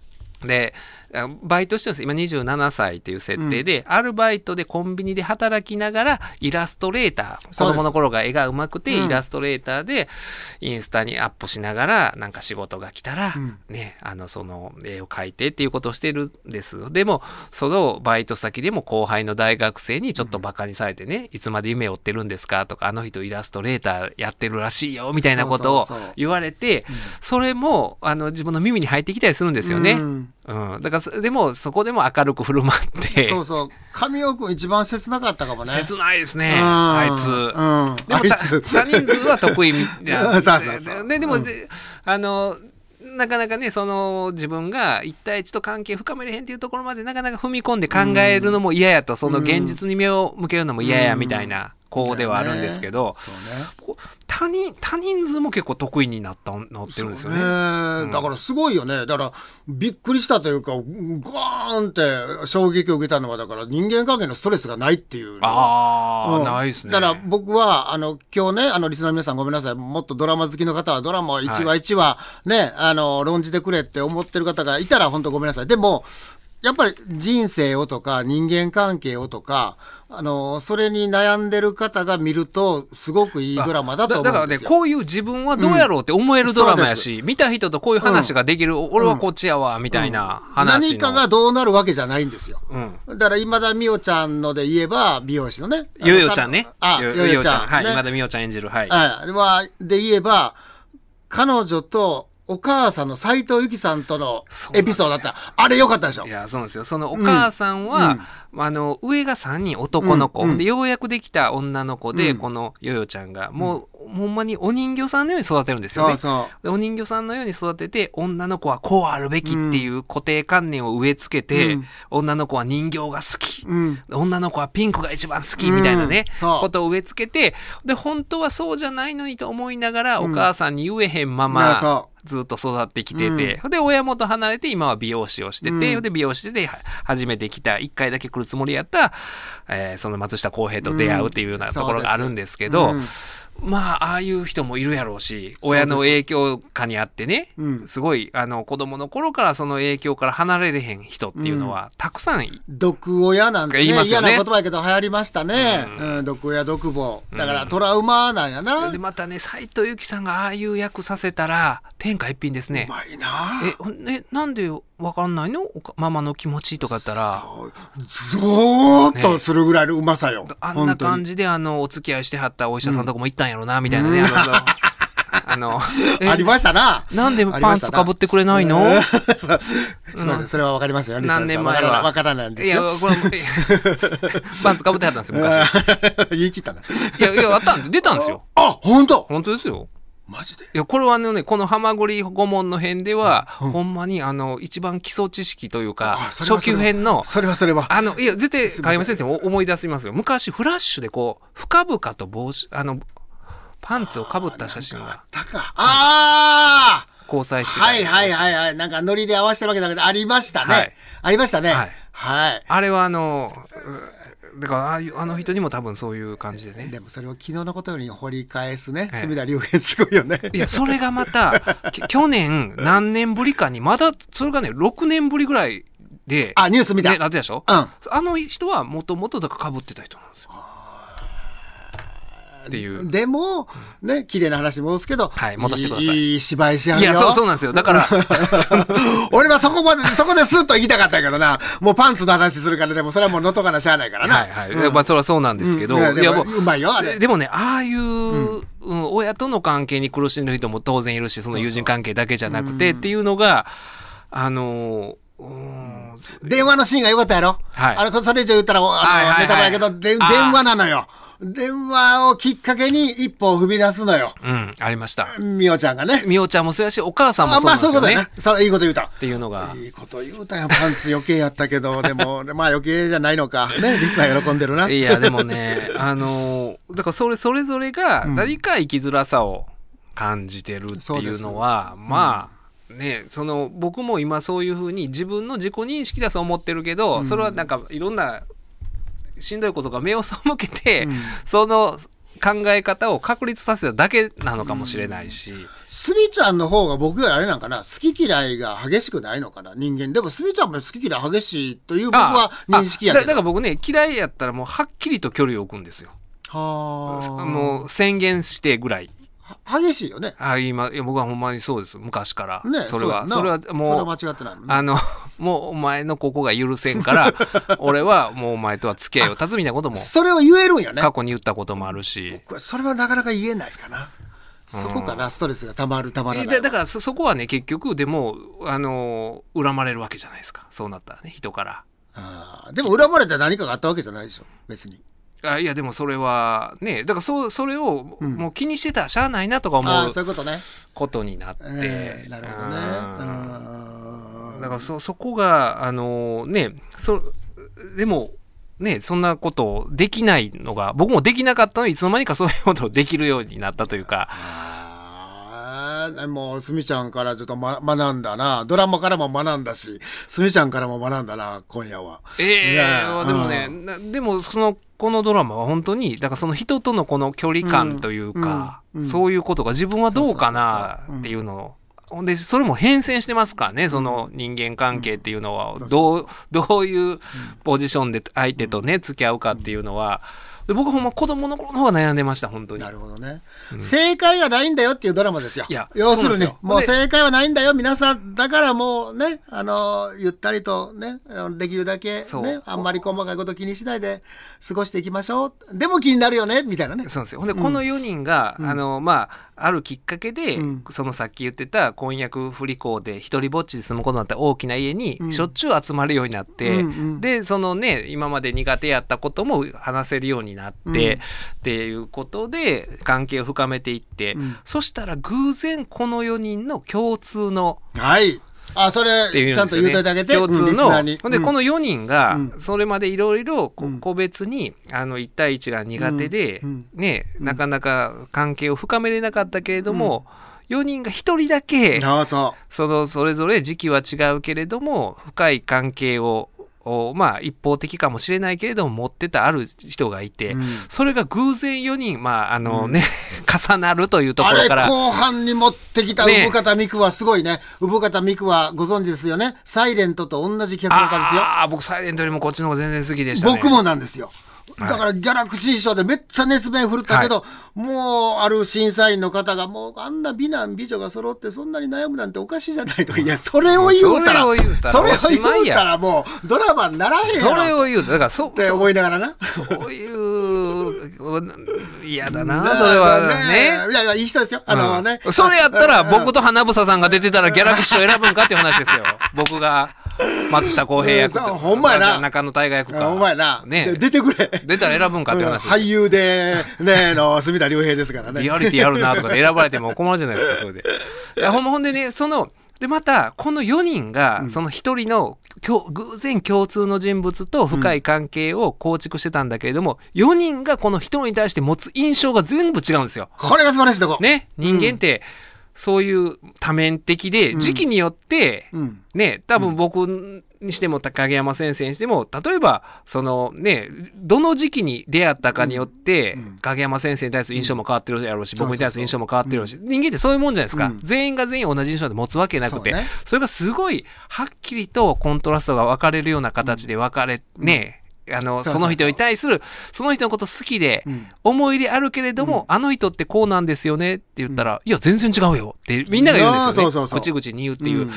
であバイトしてるんです。今27歳っていう設定で、アルバイトでコンビニで働きながらイラストレーター子供の頃が絵が上手くて、うん。イラストレーターでインスタにアップしながらなんか仕事が来たら、うん。ねあのその絵を描いてっていうことをしてるんですでもそのバイト先でも後輩の大学生にちょっとバカにされてね、いつまで夢を追ってるんですかとかあの人イラストレーターやってるらしいよみたいなことを言われてそれもあの自分の耳に入ってきたりするんですよね。うんうん、だからそでもそこでも明るく振る舞ってそうそう。神尾君一番切なかったかもね。切ないですねうんあいつ。うん。でもたあいつ。多人数は得意み そうそうそうででも、うんであのなかなかねその自分が一対一と関係深めれへんっていうところまでなかなか踏み込んで考えるのも嫌やと、その現実に目を向けるのも嫌やみたいな子ではあるんですけど、ね。こう他人他人数も結構得意になったなってるんですよね。ねだからすごいよね。だからびっくりしたというか、ゴーンって衝撃を受けたのは、だから人間関係のストレスがないっていう。ああ、うんないですね。だから僕は、あの、今日ね、あの、リスナーの皆さんごめんなさい。もっとドラマ好きの方はドラマを1話1話、ね、あの、論じてくれって思ってる方がいたら本当ごめんなさい。でも、やっぱり人生をとか人間関係をとか、あの、それに悩んでる方が見ると、すごくいいドラマだと思だからねうんですよ。こういう自分はどうやろうって思えるドラマやうんし、見た人とこういう話ができる、俺はこっちやわみたいな話の、何かがどうなるわけじゃないんですよ。うん、だから今田美桜ちゃんので言えば、美容師のね。よよちゃんねあ、よよよちゃん。はい、ね今田美桜ちゃん演じるはい、はい。はで言えば、彼女とお母さんの斎藤由貴さんとのエピソードだった。あれ良かったでしょ？い。やそうなんですよ。そのお母さんは、あの上が3人男の子、うん。うん。でようやくできた女の子で、うん。このよよちゃんが。もう、ほんまにお人形さんのように育てるんですよね。そうそでお人形さんのように育てて女の子はこうあるべきっていう固定観念を植え付けて、うん。女の子は人形が好き、う。うん。女の子はピンクが一番好きみたいなね、うん。ことを植え付けてで本当はそうじゃないのにと思いながら、うん。お母さんに言えへんままそずっと育ってきてて、で親元離れて今は美容師をしてて、うん。で美容師では初めて来た1回だけ来るつもりやった、えーその松下洸平と出会うっていうようなうんところがあるんですけど、うんまあ、ああいう人もいるやろうし、親の影響下にあってね、うん。すごい、あの、子供の頃からその影響から離れれへん人っていうのは、たくさんい、毒親なんて、ね言いますよね。嫌な言葉やけど流行りましたね、うん。毒親毒母。だからトラウマなんやな、で、またね、斎藤由貴さんがああいう役させたら、天下一品ですね。う。まいな。え、ほんね、なんでわかんないの？ママの気持ちとか言ったら、ゾーッとするぐらいのうまさよ、あんな感じじで、あの、お付き合いしてはったお医者さんとこも行ったんやろな、みたいなね。あの、ありましたな。なんでパンツかぶってくれないの？うん。そそれはわかりますよリスナーさん。何年前は。わからないんですいや、よこれ パンツかぶってはったんですよ、昔。言い切ったな。いや、いや、あったんで、出たんですよ。あ本当？本当ですよ。マジで？いや、これはね、このハマグリ顧問の編では、ほんまに、あの、一番基礎知識というか初級編の、それはそれは。あの、いや、絶対、すいません。影山先生も思い出しますよ。昔、フラッシュでこう、深々と帽子、あの、パンツをかぶった写真がたか。ああ交際してたはいはいはいはい。なんかノリで合わせてるわけだけどありましたね、はい。ありましたね。はい。はい。あれはあの、うだからああいうあの人にも多分そういう感じでね。でもそれを昨日のことより掘り返すね、ええ隅田竜平すごいよね。いや、それがまた、き去年何年ぶりかに、まだ、それがね、6年ぶりぐらいで、あ、ニュース見た。ね、なってたでしょ？うん。あの人はもともとだから被ってた人なんですよ。っていう。でも、ね、綺麗な話戻すけど、はい戻してくださいいい芝居しはるよ。いや、そう、そうなんですよ。だから、俺はそこまで、そこでスッと言いたかったけどな、もうパンツの話するから、でもそれはもうのとかなしゃあないからな。はいはい。うんまあ、それはそうなんですけど、うんいやでももうまいよあれででもね、ああいう、うん親との関係に苦しんでる人も当然いるし、その友人関係だけじゃなくてっていうのが、あの電話のシーンが良かったやろ。はいあの、それ以上言ったら、あの、ネタバレやけど、電話なのよ。電話をきっかけに一歩を踏み出すのよ。うん、ありました。みおちゃんがね。みおちゃんもそうやし、お母さんもあまあ、そうなんですよね。そういうことやな。そう、いいこと言うた。っていうのが。いいこと言うたよ。パンツ余計やったけど、でも、まあ余計じゃないのか。ね、リスナー喜んでるな。いや、でもね、あのーだからそれ、それぞれが何か生きづらさを感じてるっていうのは、まあ、ね、その、僕も今そういうふうに自分の自己認識だと思ってるけど、それはなんかいろんなしんどいことが目を背けて、うんその考え方を確立させただけなのかもしれないし、スミちゃんの方が僕よりあれなんかな、好き嫌いが激しくないのかな、人間。でもスミちゃんも好き嫌い激しいという僕は認識やだから僕ね、嫌いやったらもうはっきりと距離を置くんですよ。はあ。もう宣言してぐらい。は激しいよね。あ今いや僕はほんまにそうです。昔から、ねそれは。それはもう間違ってないね。あの もうお前のここが許せんから 俺はもうお前とは付き合いを断つみたいなこともそれを言えるんよね。過去に言ったこともあるし、僕はそれはなかなか言えないかな。そこかな、ストレスがたまるたまらない。えだだからそそこはね結局でもあの恨まれるわけじゃないですか。そうなったらね人から。あー。でも恨まれて何かがあったわけじゃないでしょ、別に。あいやでもそれはねだからそうそれをうんもう気にしてたらしゃあないなとか思ああ、うそういうことね。ことになって、えーなるほどね。うんうんだからそそこがあのねそでもねそんなことできないのが僕もできなかったのにいつの間にかそういうことをできるようになったというかもう、すみちゃんからちょっと、ま、学んだな。ドラマからも学んだし、すみちゃんからも学んだな、今夜は。ええいやでもね、なでもそのこのドラマは本当にだからその人とのこの距離感というか、うんうんそういうことが自分はどうかなっていうのを。ほんでそれも変遷してますからねその人間関係っていうのは。どうどういうポジションで相手とね付き合うかっていうのはで僕ほんま子供の頃の方が悩んでました本当に。なるほどね、正解がないんだよっていうドラマですよ。いや要するに。もうで正解はないんだよ皆さんだからもうねあのゆったりとねできるだけねあんまり細かいこと気にしないで過ごしていきましょう。でも気になるよねみたいなね。そうですよ。ほんで、この4人が、あの、まあ、あるきっかけで、うん。そのさっき言ってた婚約不履行で一人ぼっちで住むことになった大きな家に、ん。しょっちゅう集まるようになって、うんうん。で、そのね、今まで苦手やったことも話せるようになって、うん。っていうことで、関係を深めていって、うん。そしたら偶然この4人の共通のはいあそっていれちゃんとうんですよね。言うといてあげて、共通の。ほんで、この4人がうん、それまでいろいろ個別に、あの、1対1が苦手でね、なかなか関係を深めれなかったけれども、4人が1人だけ、あそその、それぞれ時期は違うけれども、深い関係を、おまあ、一方的かもしれないけれども、持ってたある人がいて、うんそれが偶然4人、まあ、あのね、重なるというところから。後半に持ってきたね産方美久はすごいね。産方美久はご存知ですよね。サイレントと同じ脚本家ですよ。ああ、僕サイレントよりもこっちの方が全然好きでしたね。僕もなんですよ。はい。だからギャラクシー賞でめっちゃ熱弁振るったけど、もうある審査員の方がもうあんな美男美女が揃ってそんなに悩むなんておかしいじゃないと。かいやそれを言うたらそれを言うたらそれをおしまいや。言うたらもうドラマにならへんやろ。それを言う。と、だからそ、ってそ思いながらな。そういう、嫌だだな、それはね。いやいやいい人ですよ。あのね。うんそれやったらうん僕と花房さんが出てたらギャラクシー賞選ぶんかっていう話ですよ。僕が松下洸平役ほんまやな中野大河役か。お前な、ねで出てくれ。出たら選ぶんかっていううん話。俳優でねあの隅田竜平ですからね。リアリティあるなとかで選ばれても困るじゃないですか、それで。いやほんまほんでね、その、で、また、この4人が、その一人の、きょ偶然共通の人物と深い関係を構築してたんだけれども、4人がこの一人に対して持つ印象が全部違うんですよ。これが素晴らしいとこ。ね、人間って、そういう多面的で、時期によって、うん。ね、多分僕にしても影山先生にしても例えばそのねどの時期に出会ったかによって、うん影山先生に対する印象も変わってるやろうし、うん僕に対する印象も変わってるやろうし、人間ってそういうもんじゃないですか、うん。全員が全員同じ印象で持つわけなくてそうね。それがすごいはっきりとコントラストが分かれるような形で分かれ、ねあのそうそうそう。その人に対するその人のこと好きで、うん。思い入れあるけれども、あの人ってこうなんですよねって言ったら、いや全然違うよってみんなが言うんですよね。そうそうそう。口々に言うっていう、うん。で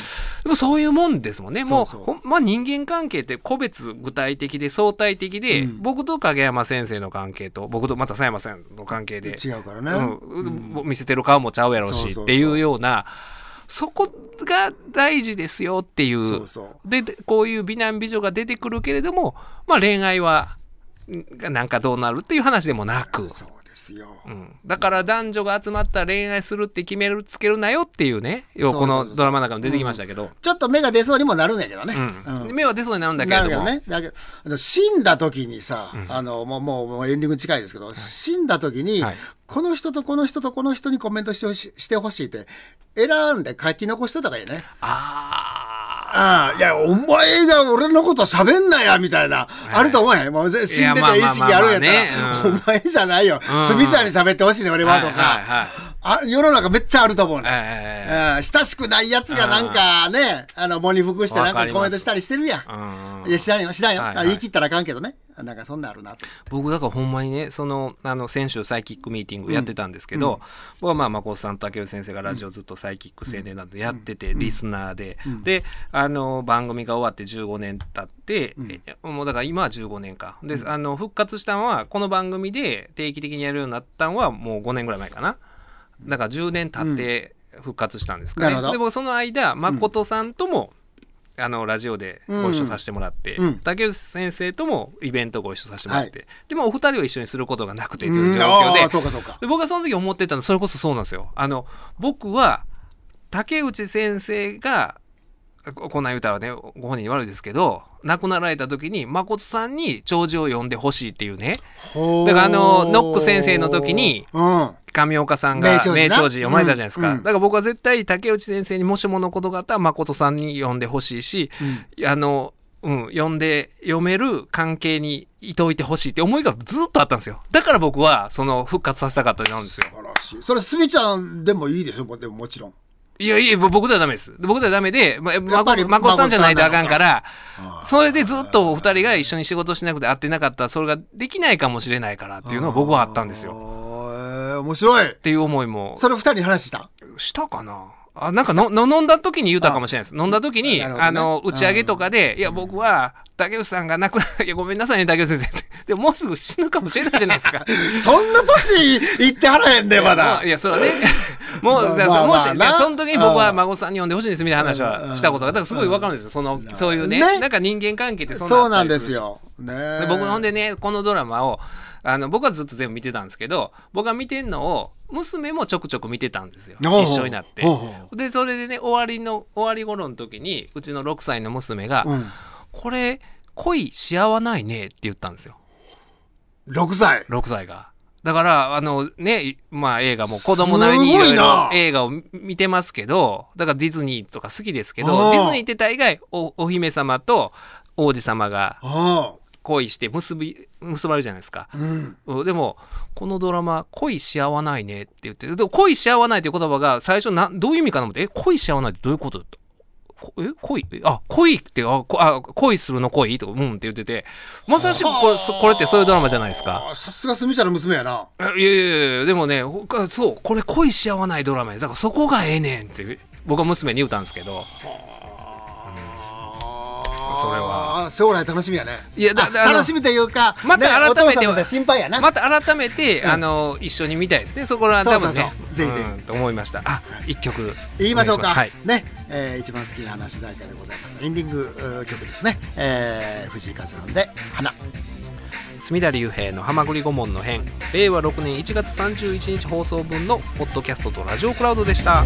もそういうもんですもんね。もうそう。そうほんまあ、人間関係って個別具体的で相対的で、うん。僕と影山先生の関係と僕とまた佐山さんの関係で、違うからね。うん見せてる顔もちゃうやろうそうそうそう。しっていうようなそこが大事ですよっていう。ででこういう美男美女が出てくるけれども、まあ、恋愛はんなんかどうなるっていう話でもなく。そうですよ。うん、だから男女が集まったら恋愛するって決めるつけるなよっていうね。要はこのドラマの中に出てきましたけど、ちょっと目が出そうにもなるんやけどね。うん。うん。目は出そうになるんだけれども。なるけどね。だけど死んだ時にさ、あのもうもうもうエンディング近いですけど、死んだ時に、はい。この人とこの人とこの人にコメントしてほししてほしいって選んで書き残してたからいいね。あああ、いや、お前が俺のこと喋んなや、みたいな、あると思うやん。もう死んでて意識あるんやったら、お前じゃないよ。うん。スミちゃんに喋ってほしいね、俺はとか。はいはいはいあ世の中めっちゃあると思うね。えうん。親しくないやつがなんかね、あの、喪に服してなんわかコメントしたりしてるやん。えいや、知らんよ、知らんよ。はいはい。あ言い切ったらあかんけどね。なんかそんなんあるなと。僕だからほんまにねそのあの先週サイキックミーティングやってたんですけど、僕はまあ誠さんと竹内先生がラジオずっとサイキック青年なんでやってて、リスナーで、であの番組が終わって15年経って、えもうだから今は15年か。で、あの復活したのはこの番組で定期的にやるようになったのはもう5年ぐらい前かなだから10年経って復活したんですかね、なるほど。で僕その間誠さんとも、あのラジオでご一緒させてもらって、うん。竹内先生ともイベントご一緒させてもらって、はでもお二人を一緒にすることがなくてとういうん。状況で。で僕はその時思ってたのそれこそそうなんですよ。あの僕は竹内先生がここんなん言うたらねご本人に悪いですけど亡くなられた時に誠さんに弔辞を読んでほしいっていうね。だからあのノック先生の時にうん。上岡さんが名調子な名調子読まれたじゃないですか、うんうんだから僕は絶対竹内先生にもしものことがあったら誠さんに読んでほしいし、あのうん、読んで読める関係にいておいてほしいって思いがずっとあったんですよだから僕はその復活させたかったんですよ素晴らしい。それ、すみちゃんでもいいでしょ、でももちろん。いやいや、ぼ僕ではダメです。僕ではダメで、ま、まこ、まこさんじゃないとあかんからあ、それでずっとお二人が一緒に仕事しなくて会ってなかったら、それができないかもしれないからっていうのは僕はあったんですよ。面白い。ていう思いも、それ二人に話した？したかな？あなんかのの飲んだ時に言うたかもしれないです。飲んだ時に、ね。あの、打ち上げとかで、いや、僕は、竹内さんが亡くな、いや、ごめんなさいね、竹内先生。でももうすぐ死ぬかもしれないじゃないですか。そんな年いってはらへんね、まだ。い。や、それはね、もう、まあまあその時に僕うん。は孫さんに呼んでほしいんですみたいな話はしたことが、だからすごいわかるんですよ。その、そういうね、ね。なんか人間関係ってそそうなんですよ。ね。で僕ほんでね、このドラマを、あの、僕はずっと全部見てたんですけど、僕が見てんのを、娘もちょくちょく見てたんですよ。一緒になって。で、それでね、終わりの、終わり頃の時に、うちの6歳の娘が、うん。これ、恋し合わないねって言ったんですよ。6歳。6歳が。だから、あのね、いまあ映画も子供なりにいろいろ映画を見見てますけど、だからディズニーとか好きですけあど、あディズニーって大概おお姫様と王子様が恋して結び結ばれるじゃないですか、うん。うん。でもこのドラマ恋し合わないねって言ってでも恋し合わないっていう言葉が最初などういう意味かなと思ってえ恋し合わないってどういうこと？え恋えあ恋ってあこあ恋するの恋？とかうんって言っててまさしくこれそこれってそういうドラマじゃないですか。あさすがスミちゃんの娘やな。あいやいやいやでもねそうこれ恋し合わないドラマや。だからそこがええねんって僕は娘に言うたんですけどそれはあ将来楽しみやね。いやだ楽しみというか、また改めてね心配やな。また改めて、うんあの一緒に見たいですねそこら多分ねぜひぜひうんと思いましたあ一曲言いましょうか。お願いしね、えー一番好きな話主題歌でございます。エンディング曲ですね。えー藤井風さんで花。隅田隆平の「はまぐり顧問の編」令和6年1月31日放送分のポッドキャストとラジオクラウドでした。